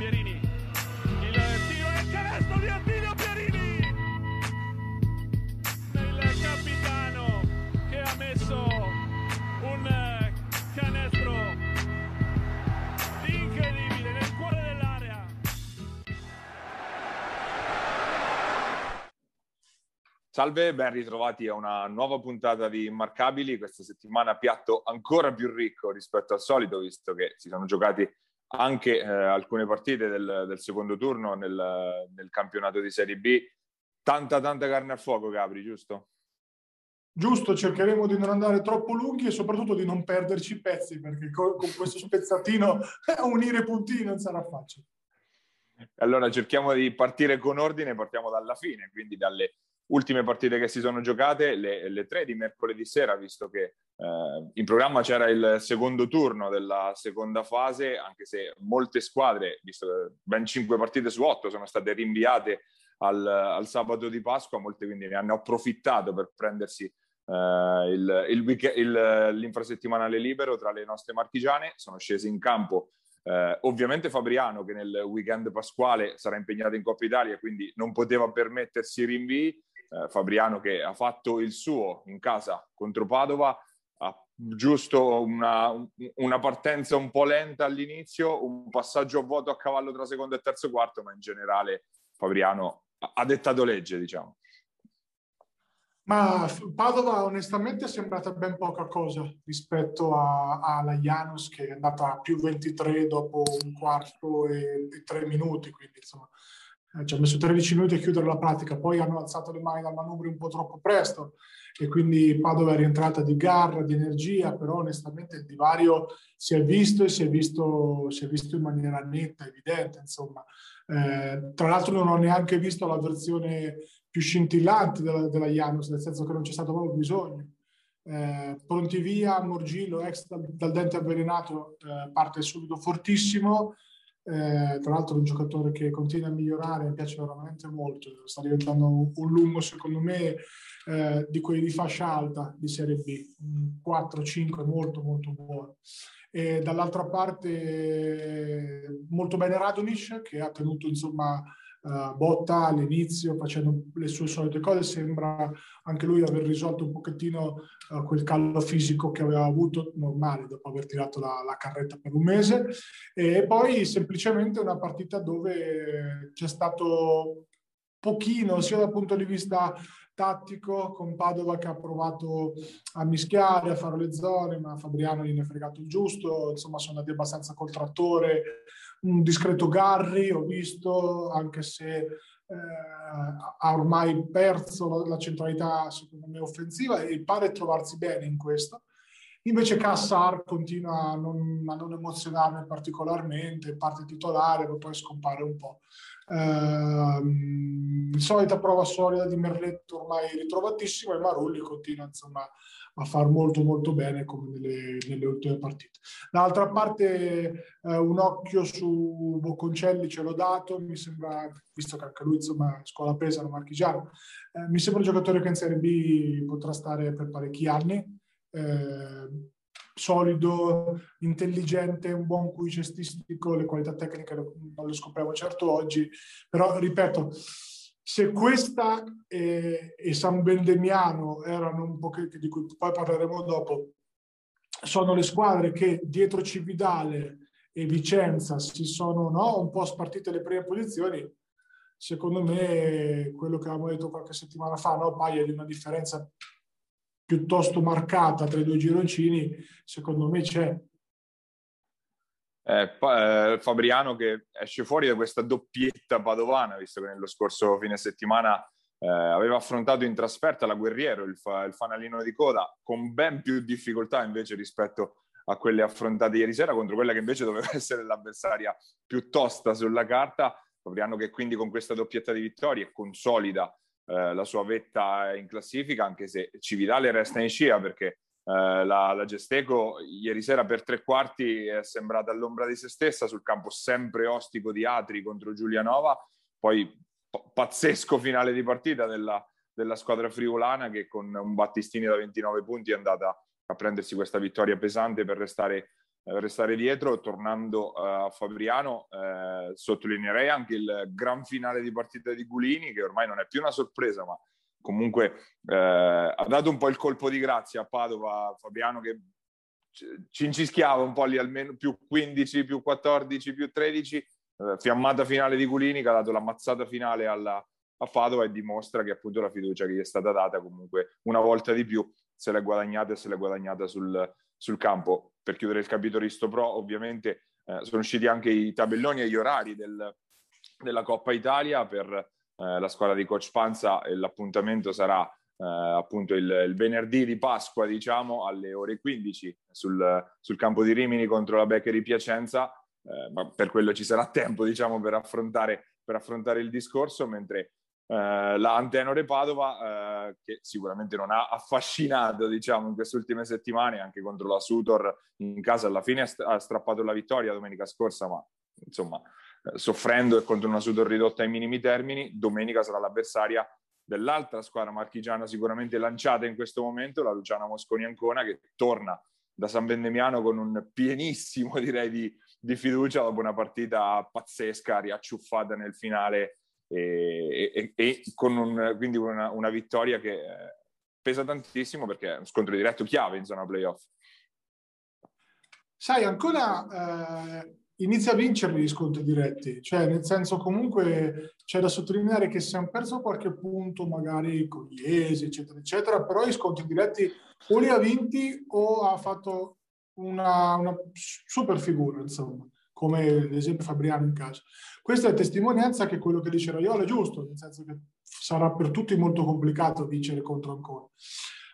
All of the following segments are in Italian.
Pierini. Il tiro e il canestro di Attilio Pierini. Il capitano che ha messo un canestro incredibile nel cuore dell'area. Salve, ben ritrovati a una nuova puntata di Immarcabili. Questa settimana piatto ancora più ricco rispetto al solito, visto che si sono giocati anche eh, alcune partite del, del secondo turno nel, nel, campionato di Serie B. Tanta, tanta carne al fuoco, Gabri, giusto? Giusto, cercheremo di non andare troppo lunghi e soprattutto di non perderci pezzi, perché con, con questo spezzatino unire puntini non sarà facile. Allora cerchiamo di partire con ordine, partiamo dalla fine, quindi dalle ultime partite che si sono giocate, le, le tre di mercoledì sera, visto che eh, in programma c'era il secondo turno della seconda fase, anche se molte squadre, visto ben cinque partite su otto sono state rinviate al, al sabato di Pasqua, molte quindi ne hanno approfittato per prendersi eh, il, il week- il, l'infrasettimanale libero tra le nostre marchigiane, sono scesi in campo eh, ovviamente Fabriano che nel weekend pasquale sarà impegnato in Coppa Italia, quindi non poteva permettersi rinvii eh, Fabriano che ha fatto il suo in casa contro Padova, ha giusto una, una, partenza un po' lenta all'inizio, un passaggio a vuoto a cavallo tra secondo e terzo quarto, ma in generale Fabriano ha dettato legge, diciamo. Ma Padova onestamente è sembrata ben poca cosa rispetto alla Janus che è andata a più 23 dopo un quarto e, e tre minuti, quindi insomma ci ha messo 13 minuti a chiudere la pratica, poi hanno alzato le mani dal manubrio un po' troppo presto e quindi Padova è rientrata di garra, di energia, però onestamente il divario si è visto e si è visto, si è visto in maniera netta, evidente, insomma. Eh, tra l'altro non ho neanche visto la versione più scintillante della, della Janus, nel senso che non c'è stato proprio bisogno. Eh, pronti via, Morgillo, ex dal, dal dente avvelenato, eh, parte subito fortissimo, eh, tra l'altro un giocatore che continua a migliorare, mi piace veramente molto, sta diventando un lungo secondo me eh, di quelli di fascia alta di Serie B, 4-5 molto molto buono. E dall'altra parte molto bene Radonic che ha tenuto insomma uh, botta all'inizio facendo le sue solite cose, sembra anche lui aver risolto un pochettino uh, quel callo fisico che aveva avuto normale dopo aver tirato la, la, carretta per un mese. E poi semplicemente una partita dove c'è stato pochino sia dal punto di vista tattico con Padova che ha provato a mischiare, a fare le zone, ma Fabriano gli ne ha fregato il giusto, insomma sono andati abbastanza col trattore, un discreto Garri ho visto, anche se eh, ha ormai perso la, centralità secondo me offensiva e pare trovarsi bene in questo. Invece Cassar continua a non, a non emozionarmi particolarmente, parte titolare, ma poi scompare un po'. Eh, solita prova solida di Merletto ormai ritrovatissimo e Marulli continua insomma a far molto molto bene come nelle, nelle ultime partite. D'altra parte eh, un occhio su Bocconcelli ce l'ho dato, mi sembra, visto che anche lui insomma scuola Pesaro, marchigiano, eh, mi sembra un giocatore che in Serie B potrà stare per parecchi anni. Eh, solido, intelligente, un buon cui cestistico, le qualità tecniche non le scopriamo certo oggi, però ripeto, se questa e, e San Bendemiano erano un po' che, di cui poi parleremo dopo, sono le squadre che dietro Cividale e Vicenza si sono no, un po' spartite le prime posizioni, secondo me quello che avevamo detto qualche settimana fa, no, paia di una differenza piuttosto marcata tra i due gironcini, secondo me c'è. Eh, eh, Fabriano che esce fuori da questa doppietta padovana, visto che nello scorso fine settimana eh, aveva affrontato in trasferta la Guerriero, il, fa, il, fanalino di coda, con ben più difficoltà invece rispetto a quelle affrontate ieri sera, contro quella che invece doveva essere l'avversaria più tosta sulla carta. Fabriano che quindi con questa doppietta di vittorie consolida eh, la sua vetta in classifica, anche se Cividale resta in scia perché eh, la, la, Gesteco ieri sera per tre quarti è sembrata all'ombra di se stessa sul campo sempre ostico di Atri contro Giulianova, poi p- pazzesco finale di partita della, della, squadra friulana che con un Battistini da 29 punti è andata a prendersi questa vittoria pesante per restare restare dietro. Tornando a Fabriano, eh, sottolineerei anche il gran finale di partita di Gulini, che ormai non è più una sorpresa, ma comunque eh, ha dato un po' il colpo di grazia a Padova, Fabiano che ci incischiava un po' lì almeno più 15, più 14, più 13, eh, fiammata finale di Gulini che ha dato la mazzata finale alla, a Padova e dimostra che appunto la fiducia che gli è stata data comunque una volta di più se l'è guadagnata e se l'è guadagnata sul, sul campo. Per chiudere il capitolo Isto Pro ovviamente eh, sono usciti anche i tabelloni e gli orari del, della Coppa Italia per la squadra di Coach Panza e l'appuntamento sarà eh, appunto il, il, venerdì di Pasqua, diciamo, alle ore 15 sul, sul campo di Rimini contro la Beccheri Piacenza, eh, ma per quello ci sarà tempo, diciamo, per affrontare, per affrontare il discorso, mentre Uh, la Antenore Padova, uh, che sicuramente non ha affascinato diciamo, in queste ultime settimane, anche contro la Sutor in casa, alla fine ha strappato la vittoria domenica scorsa, ma insomma, soffrendo e contro una Sutor ridotta ai minimi termini, domenica sarà l'avversaria dell'altra squadra marchigiana sicuramente lanciata in questo momento, la Luciana Mosconi Ancona, che torna da San Bendemiano con un pienissimo, direi, di, di fiducia dopo una partita pazzesca, riacciuffata nel finale e, e, e con un, quindi una, una, vittoria che eh, pesa tantissimo perché è un scontro diretto chiave in zona playoff. Sai, ancora eh, inizia a vincerli gli scontri diretti, cioè nel senso comunque c'è da sottolineare che si è perso qualche punto magari con gli Esi, eccetera, eccetera, però gli scontri diretti o li ha vinti o ha fatto una, una super figura, insomma, come l'esempio Fabriano in caso. Questa è testimonianza che quello che dice Raiola è giusto, nel senso che sarà per tutti molto complicato vincere contro Ancona.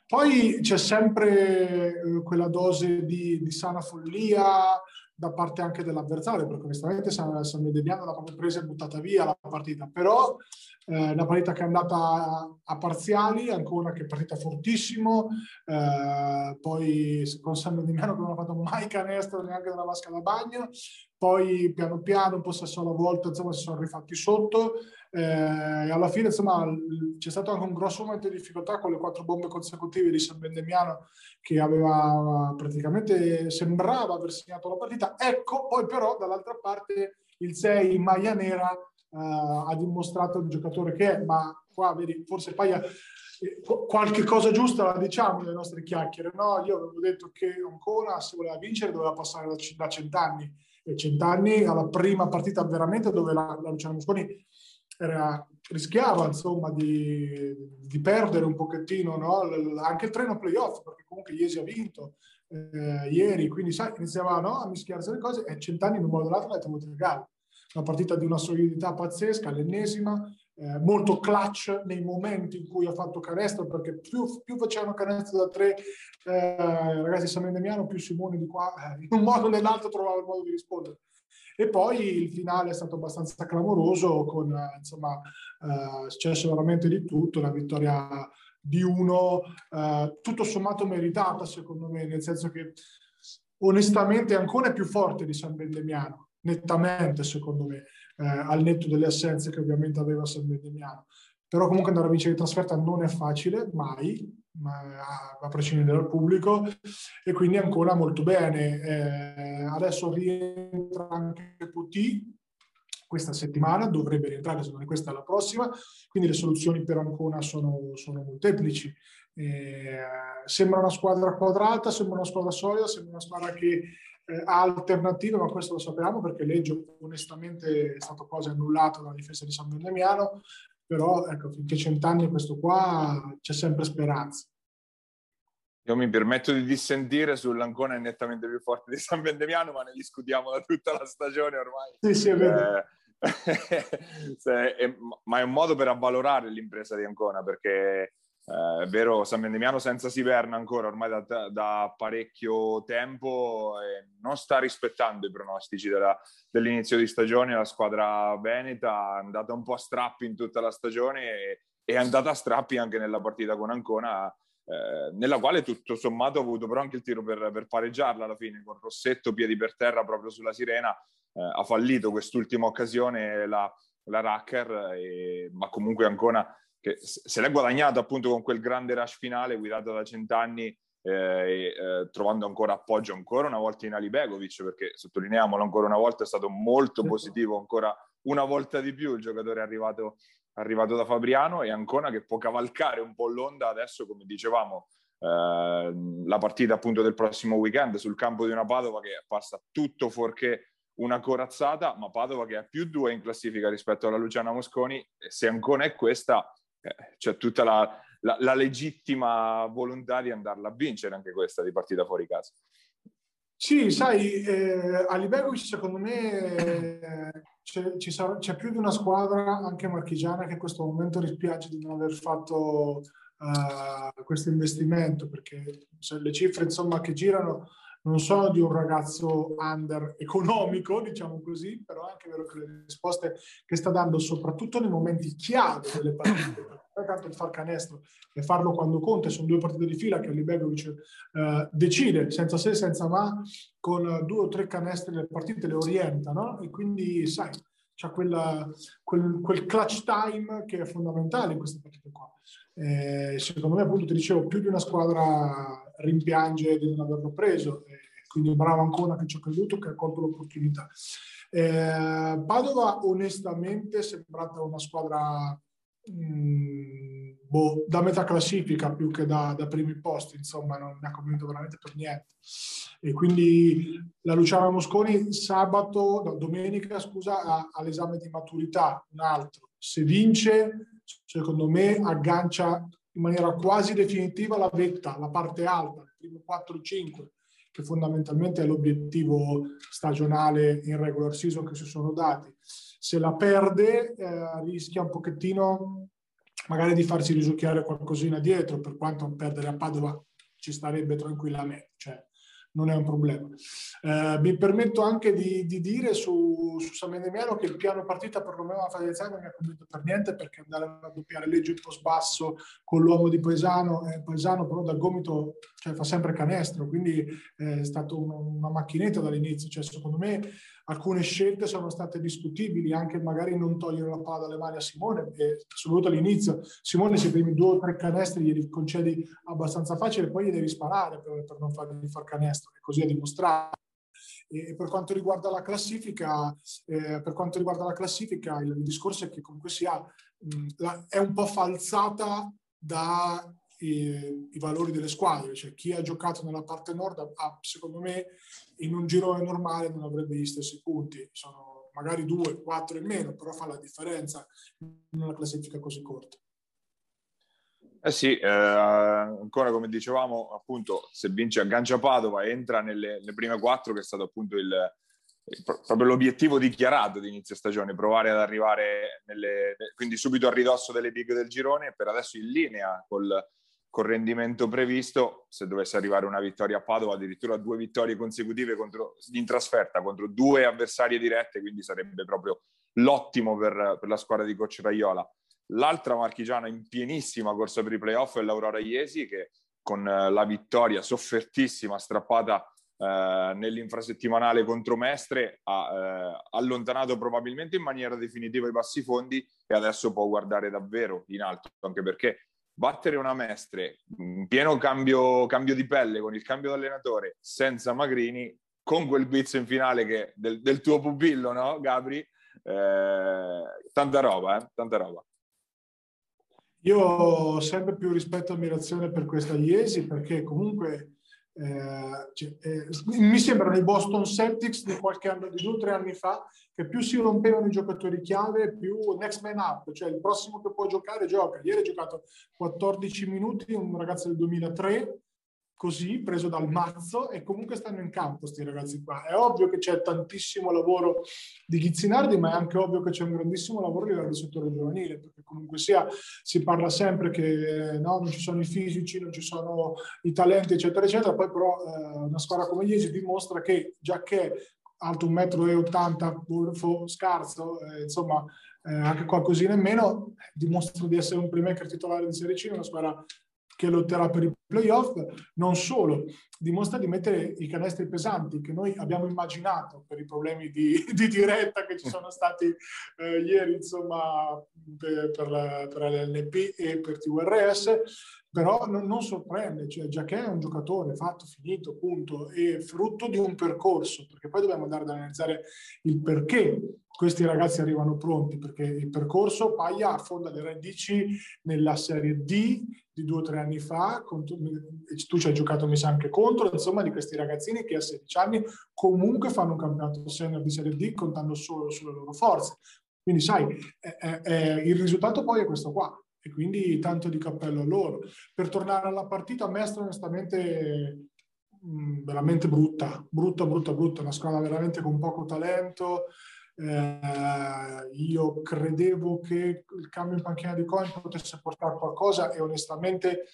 Poi c'è sempre eh, quella dose di, di sana follia, da parte anche dell'avversario, perché onestamente San, San Medeliano l'ha proprio presa e buttata via la partita, però eh, una partita che è andata a, a parziali, ancora che è partita fortissimo, eh, poi con San Medeliano che non ha fatto mai canestro neanche della vasca da bagno, poi piano piano, un possesso alla volta, insomma si sono rifatti sotto, eh, e alla fine insomma c'è stato anche un grosso momento di difficoltà con le quattro bombe consecutive di San Bendemiano che aveva praticamente sembrava aver segnato la partita. Ecco poi però dall'altra parte il 6 in maglia nera uh, ha dimostrato il giocatore che è ma qua vedi forse Paia eh, qualche cosa giusta la diciamo nelle nostre chiacchiere no? io avevo detto che Ancona se voleva vincere doveva passare da, da cent'anni cent'anni alla prima partita veramente dove la, la Luciano Mosconi era, rischiava insomma di, di, perdere un pochettino no? anche il treno playoff perché comunque Iesi ha vinto eh, ieri quindi sai iniziava no? a mischiarsi le cose e cent'anni in un modo o l'altro l'ha tenuto in gara una partita di una solidità pazzesca l'ennesima eh, molto clutch nei momenti in cui ha fatto canestro perché più, più facevano canestro da tre eh, ragazzi di San Mendemiano più Simone di qua eh, in un modo o nell'altro trovava il modo di rispondere. E poi il finale è stato abbastanza clamoroso, con eh, insomma, eh, successo veramente di tutto, la vittoria di uno, eh, tutto sommato meritata secondo me, nel senso che onestamente ancora è più forte di San Bendemiano, nettamente secondo me, eh, al netto delle assenze che ovviamente aveva San Bendemiano. Però comunque andare a vincere in trasferta non è facile, mai, a prescindere dal pubblico e quindi ancora molto bene. Eh, adesso rientra anche Putti questa settimana, dovrebbe rientrare se non è questa la prossima, quindi le soluzioni per Ancona sono, sono molteplici. Eh, sembra una squadra quadrata, sembra una squadra solida, sembra una squadra che eh, alternative, ma questo lo sappiamo perché Leggio onestamente è stato quasi annullato dalla difesa di San Bernemiano, però ecco, finché cent'anni questo qua c'è sempre speranza. Io mi permetto di dissentire sull'Ancona è nettamente più forte di San Vendemiano, ma ne discutiamo da tutta la stagione ormai. Sì, sì, è vero. Eh, ma è un modo per avvalorare l'impresa di Ancona, perché eh, è vero, San Vendemiano senza Siverna ancora ormai da, da parecchio tempo eh, non sta rispettando i pronostici della, dell'inizio di stagione. La squadra veneta è andata un po' a strappi in tutta la stagione e è andata a strappi anche nella partita con Ancona, eh, nella quale tutto sommato ha avuto però anche il tiro per, per pareggiarla alla fine, con Rossetto piedi per terra proprio sulla sirena. Eh, ha fallito quest'ultima occasione la, la Racker, e, ma comunque Ancona che se l'è guadagnato appunto con quel grande rush finale guidato da Centanni eh, eh, trovando ancora appoggio ancora una volta in Ali Begovic, perché sottolineiamolo ancora una volta è stato molto positivo, ancora una volta di più il giocatore arrivato, arrivato da Fabriano e Ancona che può cavalcare un po' l'onda adesso, come dicevamo, eh, la partita appunto del prossimo weekend sul campo di una Padova che passa tutto fuorché una corazzata, ma Padova che ha più due in classifica rispetto alla Luciana Mosconi, e se Ancona è questa, eh, c'è tutta la, la, la, legittima volontà di andarla a vincere anche questa di partita fuori casa. Sì, sai, eh, a Libegovic secondo me eh, c'è, sarà, c'è, più di una squadra, anche marchigiana, che in questo momento rispiace di non aver fatto uh, questo investimento, perché cioè, le cifre insomma, che girano non sono di un ragazzo under economico, diciamo così, però è anche vero che le risposte che sta dando, soprattutto nei momenti chiave delle partite, tanto il far canestro e farlo quando conta, sono due partite di fila che Libegovic eh, decide senza se senza ma, con due o tre canestri le partite le orienta, no? E quindi, sai, c'è quella, quel, quel, clutch time che è fondamentale in queste partite qua. Eh, secondo me, appunto, ti dicevo, più di una squadra rimpiange di non averlo preso, eh, quindi bravo ancora che ci ha creduto, che ha colto l'opportunità. Eh, Padova onestamente è sembrata una squadra Mm, boh, da metà classifica più che da, da, primi posti, insomma, non mi ha convinto veramente per niente. E quindi la Luciana Mosconi sabato, no, domenica, scusa, ha, ha l'esame di maturità, un altro. Se vince, secondo me, aggancia in maniera quasi definitiva la vetta, la parte alta, il primo 4-5, che fondamentalmente è l'obiettivo stagionale in regular season che si sono dati se la perde eh, rischia un pochettino magari di farsi risucchiare qualcosina dietro, per quanto perdere a Padova ci starebbe tranquillamente. Cioè, non è un problema. Eh, mi permetto anche di, di dire su, su San Mendemiano che il piano partita perlomeno alla fase iniziale non mi ha convinto per niente perché andare a doppiare legge il post basso con l'uomo di Paesano, eh, Paesano però dal gomito cioè, fa sempre canestro, quindi eh, è stata una, una macchinetta dall'inizio. Cioè, secondo me alcune scelte sono state discutibili, anche magari non togliere la palla dalle mani a Simone, soprattutto all'inizio Simone se primi due o tre canestri glieli concedi abbastanza facile, poi gli devi sparare per, per non fargli far canestro, e così è dimostrato. E per quanto riguarda la classifica, eh, riguarda la classifica il, il discorso è che comunque sia, mh, la, è un po' falsata da i, i, valori delle squadre, cioè chi ha giocato nella parte nord ha, secondo me in un girone normale non avrebbe gli stessi punti, sono magari due, quattro in meno, però fa la differenza in una classifica così corta. Eh sì, eh, ancora come dicevamo, appunto, se vince aggancia Padova entra nelle, nelle prime quattro, che è stato appunto il, proprio l'obiettivo dichiarato di inizio stagione, provare ad arrivare nelle, quindi subito a ridosso delle big del girone, per adesso in linea col, col rendimento previsto, se dovesse arrivare una vittoria a Padova, addirittura due vittorie consecutive contro, in trasferta contro due avversarie dirette, quindi sarebbe proprio l'ottimo per, per la squadra di Coach Raiola. L'altra marchigiana in pienissima corsa per i playoff è l'Aurora Iesi che con eh, la vittoria soffertissima strappata eh, nell'infrasettimanale contro Mestre ha eh, allontanato probabilmente in maniera definitiva i bassi fondi e adesso può guardare davvero in alto, anche perché battere una Mestre in pieno cambio, cambio di pelle con il cambio di allenatore senza Magrini con quel blitz in finale che del, del tuo pupillo, no Gabri? Eh, tanta roba, eh? tanta roba. Io ho sempre più rispetto e ammirazione per questa Iesi perché comunque eh, cioè, eh, mi sembrano i Boston Celtics di qualche anno, di due o tre anni fa, che più si rompevano i giocatori chiave, più next man up, cioè il prossimo che può giocare gioca. Ieri ha giocato 14 minuti, un ragazzo del 2003, così, preso dal mazzo, e comunque stanno in campo questi ragazzi qua. È ovvio che c'è tantissimo lavoro di Ghizzinardi, ma è anche ovvio che c'è un grandissimo lavoro a livello del settore giovanile, perché comunque sia, si parla sempre che no, non ci sono i fisici, non ci sono i talenti, eccetera, eccetera, poi però eh, una squadra come Iesi dimostra che, già che alto 1,80 m, scarso, eh, insomma, eh, anche qualcosina in meno, dimostra di essere un playmaker titolare di Serie C, una squadra che lotterà per i playoff. Non solo, dimostra di mettere i canestri pesanti che noi abbiamo immaginato per i problemi di, di diretta che ci sono stati eh, ieri, insomma, per, per, la, per l'LNP e per TURS, però non, non sorprende, cioè Giacché è un giocatore fatto, finito, punto, e frutto di un percorso, perché poi dobbiamo andare ad analizzare il perché questi ragazzi arrivano pronti, perché il percorso Paglia affonda le radici nella Serie D di due o tre anni fa, tu ci hai giocato mi sa anche contro, insomma di questi ragazzini che a 16 anni comunque fanno un campionato senior di Serie D contando solo sulle loro forze. Quindi sai, eh, eh, il risultato poi è questo qua, e quindi tanto di cappello a loro. Per tornare alla partita, Mestre onestamente mh, veramente brutta, brutta, brutta, brutta, una squadra veramente con poco talento. Eh, io credevo che il cambio in panchina di Coin potesse portare qualcosa e onestamente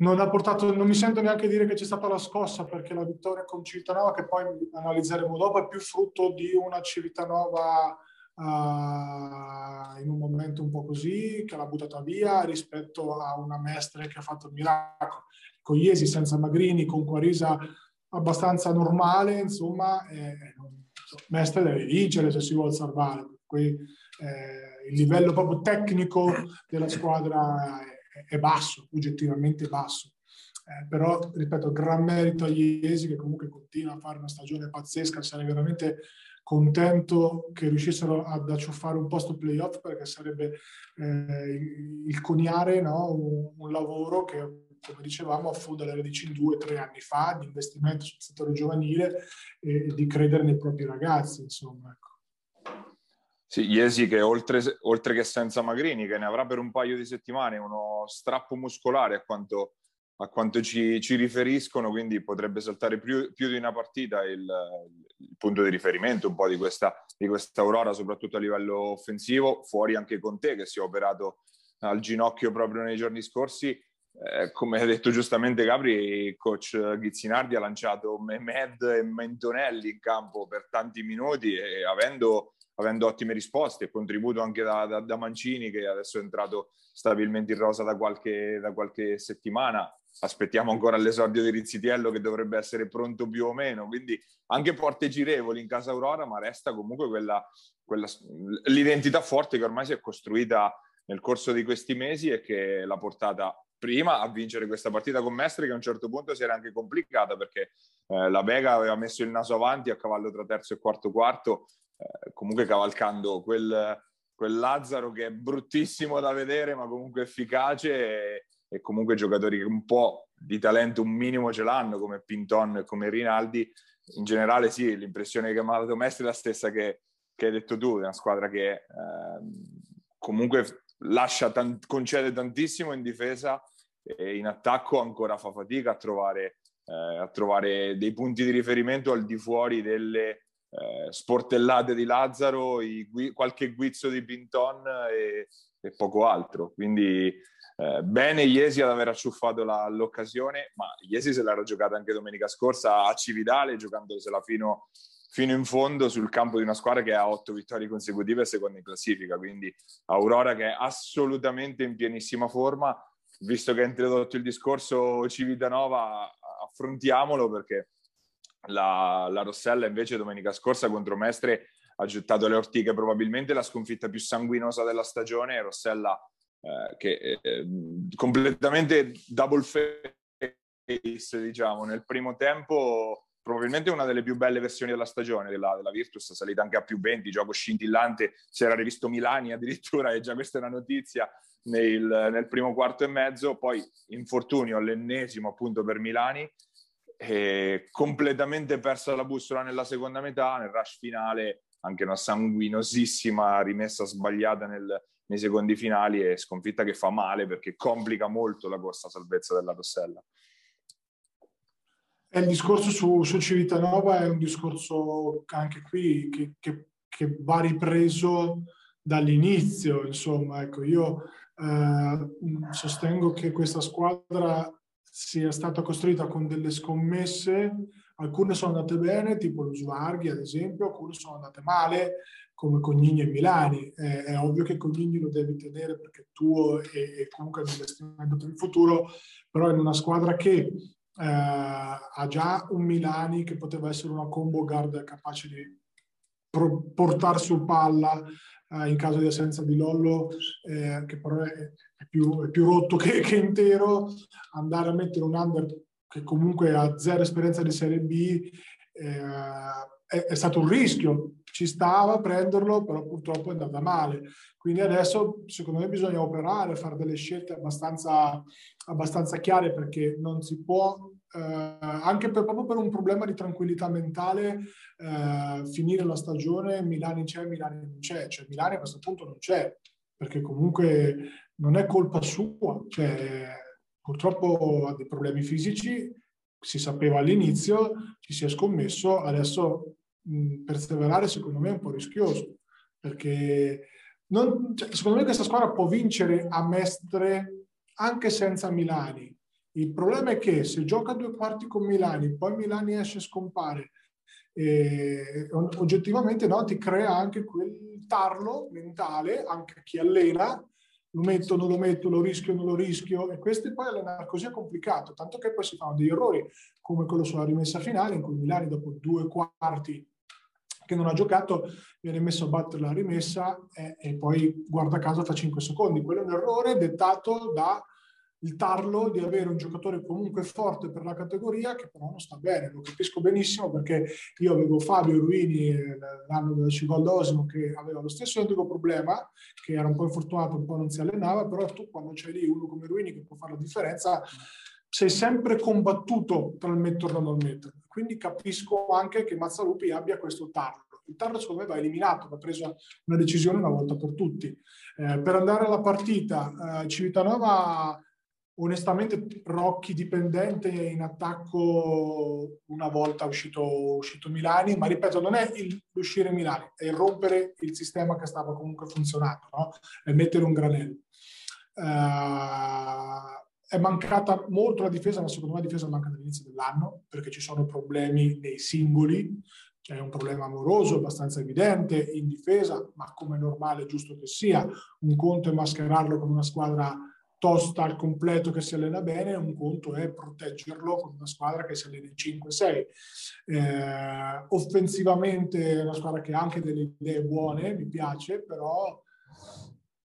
non ha portato, non mi sento neanche dire che c'è stata la scossa perché la vittoria con Civitanova, che poi analizzeremo dopo, è più frutto di una Civitanova uh, in un momento un po' così, che l'ha buttata via rispetto a una Mestre che ha fatto il miracolo. Con Iesi senza Magrini, con Quarisa abbastanza normale, insomma, eh, Mestre deve vincere se si vuole salvare. Qui, eh, il livello proprio tecnico della squadra è, è basso, oggettivamente basso. Eh, però, ripeto, gran merito agli Iesi che comunque continua a fare una stagione pazzesca, sarei veramente contento che riuscissero ad acciuffare un posto playoff perché sarebbe eh, il coniare no? un, un, lavoro che, come dicevamo, affonda le radici due o tre anni fa di investimento sul settore giovanile e, e di credere nei propri ragazzi, insomma. Ecco. Sì, Iesi che oltre, oltre, che senza Magrini, che ne avrà per un paio di settimane uno strappo muscolare a quanto a quanto ci, ci, riferiscono, quindi potrebbe saltare più, più di una partita il, il, punto di riferimento un po' di questa, di questa Aurora, soprattutto a livello offensivo, fuori anche con te che si è operato al ginocchio proprio nei giorni scorsi. Eh, come ha detto giustamente Gabri, il coach Ghizzinardi ha lanciato Mehmed e Mentonelli in campo per tanti minuti e avendo, avendo ottime risposte, contributo anche da, da, da, Mancini che adesso è entrato stabilmente in rosa da qualche, da qualche settimana aspettiamo ancora l'esordio di Rizzitiello che dovrebbe essere pronto più o meno, quindi anche porte girevoli in casa Aurora, ma resta comunque quella, quella, l'identità forte che ormai si è costruita nel corso di questi mesi e che l'ha portata prima a vincere questa partita con Mestre che a un certo punto si era anche complicata perché eh, la Vega aveva messo il naso avanti a cavallo tra terzo e quarto quarto, eh, comunque cavalcando quel, quel Lazzaro che è bruttissimo da vedere ma comunque efficace e, e comunque giocatori che un po' di talento un minimo ce l'hanno come Pinton e come Rinaldi in generale sì, l'impressione che mi ha dato Messi è la stessa che, che, hai detto tu, è una squadra che eh, comunque lascia tant- concede tantissimo in difesa e in attacco ancora fa fatica a trovare, eh, a trovare dei punti di riferimento al di fuori delle eh, sportellate di Lazzaro, i, qualche guizzo di Pinton e, e poco altro. Quindi eh, bene Iesi ad aver acciuffato la, l'occasione, ma Iesi se l'era giocata anche domenica scorsa a Cividale, giocandosela fino, fino in fondo sul campo di una squadra che ha otto vittorie consecutive e seconda in classifica. Quindi Aurora che è assolutamente in pienissima forma. Visto che ha introdotto il discorso Civitanova, affrontiamolo perché la, la Rossella invece domenica scorsa contro Mestre ha gettato le ortiche probabilmente la sconfitta più sanguinosa della stagione. Rossella eh, che eh, completamente double face, diciamo, nel primo tempo probabilmente una delle più belle versioni della stagione della, della Virtus, salita anche a più 20, gioco scintillante, si era rivisto Milani addirittura e già questa è una notizia nel, nel primo quarto e mezzo, poi infortunio all'ennesimo appunto per Milani, completamente persa la bussola nella seconda metà, nel rush finale anche una sanguinosissima rimessa sbagliata nel, nei secondi finali e sconfitta che fa male perché complica molto la corsa salvezza della Rossella. Il discorso su, su Civitanova è un discorso anche qui che, che, che va ripreso dall'inizio. Insomma, ecco, io eh, sostengo che questa squadra sia stata costruita con delle scommesse, alcune sono andate bene, tipo lo Svarghi ad esempio, alcune sono andate male, come Cognini e Milani. Eh, è ovvio che Cognini lo devi tenere perché è tuo e, e comunque è un investimento per il futuro, però in una squadra che eh, ha già un Milani che poteva essere una combo guard capace di pro- portare su palla eh, in caso di assenza di Lollo, eh, che però è, è, più, è più, rotto che, che, intero, andare a mettere un under che comunque ha zero esperienza di Serie B eh, è, è, stato un rischio, ci stava a prenderlo, però purtroppo è andata male. Quindi adesso secondo me bisogna operare, fare delle scelte abbastanza, abbastanza chiare perché non si può, eh, anche per, proprio per un problema di tranquillità mentale, eh, finire la stagione Milani c'è, Milani non c'è. Cioè Milani a questo punto non c'è, perché comunque non è colpa sua. Cioè, purtroppo ha dei problemi fisici, si sapeva all'inizio, ci si è scommesso, adesso mh, perseverare secondo me è un po' rischioso, perché non, cioè, secondo me questa squadra può vincere a Mestre anche senza Milani. Il problema è che se gioca due quarti con Milani, poi Milani esce e scompare, e oggettivamente no, ti crea anche quel tarlo mentale, anche chi allena, lo metto, non lo metto, lo rischio, non lo rischio, e questo poi allenare così è complicato, tanto che poi si fanno degli errori, come quello sulla rimessa finale, in cui Milani dopo due quarti che non ha giocato viene messo a battere la rimessa e, e poi guarda caso fa 5 secondi. Quello è un errore dettato da il tarlo di avere un giocatore comunque forte per la categoria che però non sta bene, lo capisco benissimo perché io avevo Fabio Ruini l'anno del Civaldo Osimo che aveva lo stesso identico problema, che era un po' infortunato, un po' non si allenava, però tu quando c'è lì uno come Ruini che può fare la differenza, sei sempre combattuto tra il metterlo e non metterlo. Quindi capisco anche che Mazzalupi abbia questo tarlo. Il tarlo secondo me va eliminato, va presa una decisione una volta per tutti. Eh, per andare alla partita, eh, Civitanova onestamente Rocchi dipendente in attacco una volta uscito, uscito Milani, ma ripeto, non è il, l'uscire Milani, è il rompere il sistema che stava comunque funzionando, no? è mettere un granello. Uh, è mancata molto la difesa, ma secondo me la difesa manca dall'inizio dell'anno, perché ci sono problemi nei singoli, c'è un problema amoroso abbastanza evidente in difesa, ma come normale, giusto che sia, un conto è mascherarlo con una squadra tosta al completo che si allena bene, un conto è proteggerlo con una squadra che si allena in 5-6. Eh, offensivamente è una squadra che ha anche delle idee buone, mi piace, però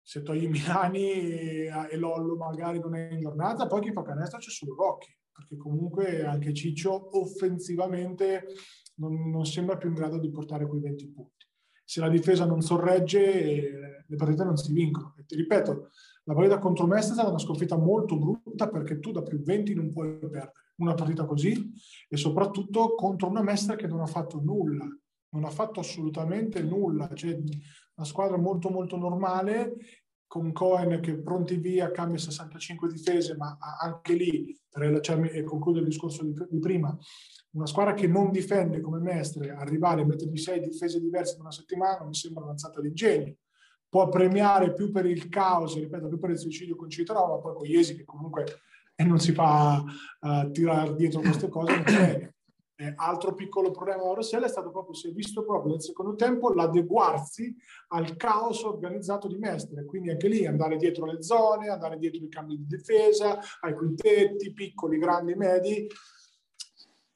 se togli Milani e Lollo magari non è in giornata, poi chi fa canestro c'è solo Rocchi, perché comunque anche Ciccio offensivamente non, non sembra più in grado di portare quei 20 punti. Se la difesa non sorregge, le partite non si vincono. E ti ripeto, la partita contro Mestre è stata una sconfitta molto brutta perché tu da più 20 non puoi perdere una partita così e soprattutto contro una Mestre che non ha fatto nulla, non ha fatto assolutamente nulla. Cioè, una squadra molto molto normale con Cohen che pronti via cambia 65 difese, ma anche lì, per rilacciarmi e concludere il discorso di, di, prima, una squadra che non difende come Mestre, arrivare a mettergli sei difese diverse in una settimana mi sembra un'alzata di genio può premiare più per il caos, ripeto, più per il suicidio con Citrova, ma poi con Iesi che comunque eh, non si fa uh, tirare dietro queste cose. Eh, altro piccolo problema della Rossella è stato proprio, si è visto proprio nel secondo tempo, l'adeguarsi al caos organizzato di Mestre, quindi anche lì andare dietro le zone, andare dietro i cambi di difesa, ai quintetti, piccoli, grandi, medi,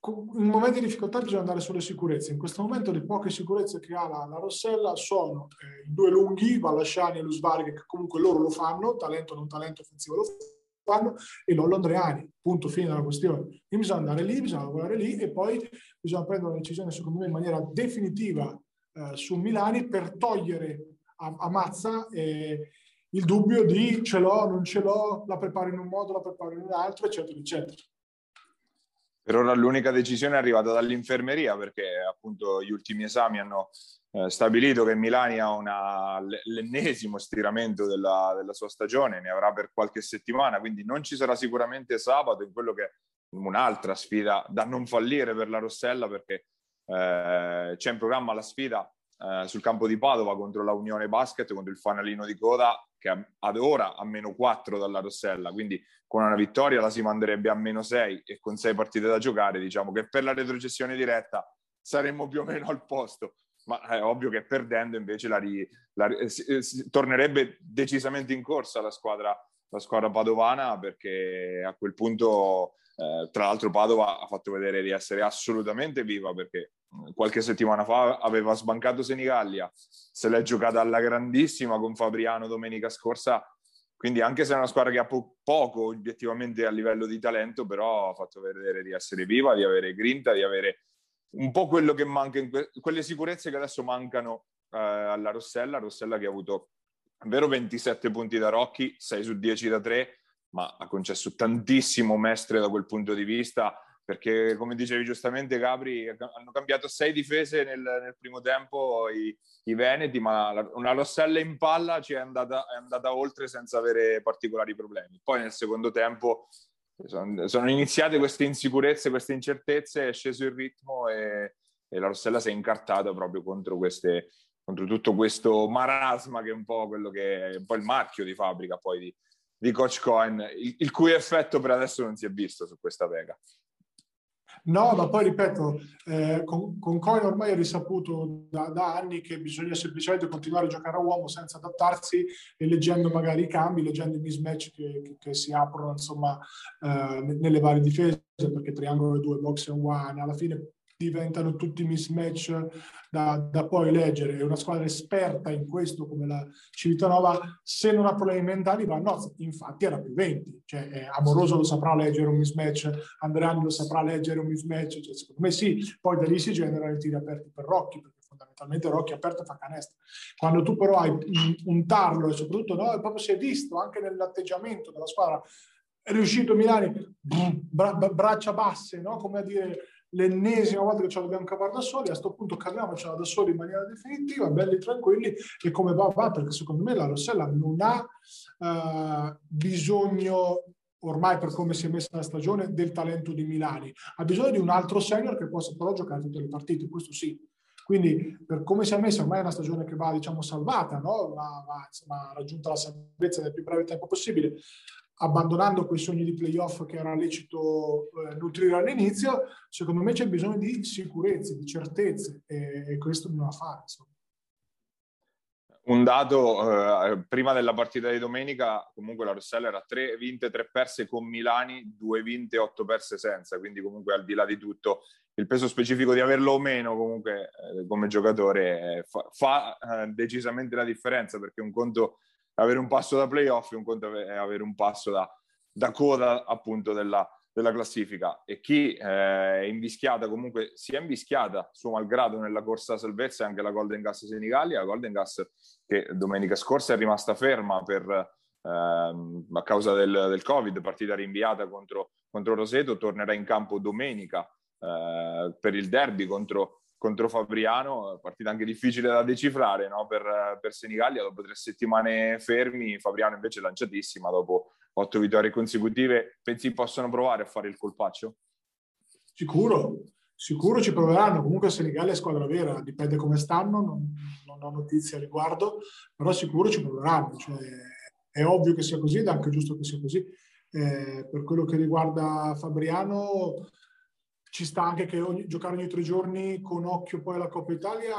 in momenti di difficoltà bisogna andare sulle sicurezze. In questo momento le poche sicurezze che ha la, la Rossella sono eh, i due lunghi, Vallasciani e Lusvarghe, che comunque loro lo fanno, talento non talento offensivo lo fanno, e Lollo Andreani, punto fine della questione. Quindi bisogna andare lì, bisogna lavorare lì e poi bisogna prendere una decisione secondo me in maniera definitiva eh, su Milani per togliere a, a Mazza eh, il dubbio di ce l'ho, non ce l'ho, la preparo in un modo, la preparo in un altro, eccetera, eccetera. Per ora l'unica decisione è arrivata dall'infermeria perché appunto gli ultimi esami hanno eh, stabilito che Milani ha una, l'ennesimo stiramento della, della, sua stagione, ne avrà per qualche settimana, quindi non ci sarà sicuramente sabato in quello che è un'altra sfida da non fallire per la Rossella perché eh, c'è in programma la sfida eh, sul campo di Padova contro la Unione Basket, contro il fanalino di coda che ad ora ha meno 4 dalla Rossella, quindi con una vittoria la si manderebbe a meno 6 e con 6 partite da giocare diciamo che per la retrocessione diretta saremmo più o meno al posto, ma è ovvio che perdendo invece la, ri, la si, si, tornerebbe decisamente in corsa la squadra, la squadra padovana perché a quel punto Eh, tra l'altro Padova ha fatto vedere di essere assolutamente viva perché qualche settimana fa aveva sbancato Senigallia, se l'è giocata alla grandissima con Fabriano domenica scorsa, quindi anche se è una squadra che ha po- poco obiettivamente a livello di talento, però ha fatto vedere di essere viva, di avere grinta, di avere un po' quello che manca, in que- quelle sicurezze che adesso mancano eh, alla Rossella, Rossella che ha avuto vero 27 punti da Rocchi, 6 su 10 da 3, ma ha concesso tantissimo mestre da quel punto di vista, perché come dicevi giustamente Gabri, hanno cambiato sei difese nel, nel primo tempo i, i, Veneti, ma una Rossella in palla ci è andata, è andata oltre senza avere particolari problemi. Poi nel secondo tempo sono, sono iniziate queste insicurezze, queste incertezze, è sceso il ritmo e, e la Rossella si è incartata proprio contro, queste, contro tutto questo marasma che è un po' quello che è un po' il marchio di fabbrica poi di, di Coach Cohen, il, il, cui effetto per adesso non si è visto su questa Vega. No, ma poi ripeto, eh, con, con Coin ormai è risaputo da, da, anni che bisogna semplicemente continuare a giocare a uomo senza adattarsi e leggendo magari i cambi, leggendo i mismatch che, che, che si aprono insomma eh, nelle varie difese, perché triangolo 2, box and one, alla fine diventano tutti mismatch da, da, poi leggere. Una squadra esperta in questo come la Civitanova, se non ha problemi mentali va nozze. Infatti era più 20, cioè, Amoroso lo saprà leggere un mismatch, Andreani lo saprà leggere un mismatch, cioè, secondo me sì, poi da lì si generano i tiri aperti per Rocchi, perché fondamentalmente Rocchi aperto fa canestro. Quando tu però hai un, un tarlo e soprattutto no, proprio si è visto anche nell'atteggiamento della squadra, è riuscito Milani, bra, braccia basse, no? come a dire l'ennesima volta che ce la dobbiamo cavare da soli, a questo punto caviamocela da soli in maniera definitiva, belli tranquilli e come va va, perché secondo me la Rossella non ha uh, bisogno ormai per come si è messa la stagione del talento di Milani, ha bisogno di un altro senior che possa però giocare tutte le partite, questo sì. Quindi per come si è messa ormai è una stagione che va diciamo salvata, no? va, va, raggiunto la salvezza nel più breve tempo possibile abbandonando quei sogni di playoff che era lecito eh, nutrire all'inizio, secondo me c'è bisogno di sicurezze, di certezze e, e questo bisogna fare. Insomma. Un dato, eh, prima della partita di domenica, comunque la Rossella era 3 vinte, 3 perse con Milani, 2 vinte, 8 perse senza, quindi comunque al di là di tutto il peso specifico di averlo o meno comunque eh, come giocatore eh, fa, fa eh, decisamente la differenza perché un conto avere un passo da playoff e un conto è avere un passo da, da coda appunto della, della classifica. E chi eh, è invischiata comunque si è invischiata suo malgrado nella corsa a salvezza anche la Golden Gas Senigallia, la Golden Gas che domenica scorsa è rimasta ferma per, ehm, a causa del, del, Covid, partita rinviata contro, contro Roseto, tornerà in campo domenica eh, per il derby contro, contro Fabriano, partita anche difficile da decifrare no? per, per Senigallia, dopo tre settimane fermi, Fabriano invece lanciatissima, dopo otto vittorie consecutive, pensi possano provare a fare il colpaccio? Sicuro, sicuro ci proveranno, comunque Senigallia è squadra vera, dipende come stanno, non, non ho notizie a riguardo, però sicuro ci proveranno, cioè, è ovvio che sia così ed è anche giusto che sia così. Eh, per quello che riguarda Fabriano, ci sta anche che ogni, giocare ogni tre giorni con occhio poi alla Coppa Italia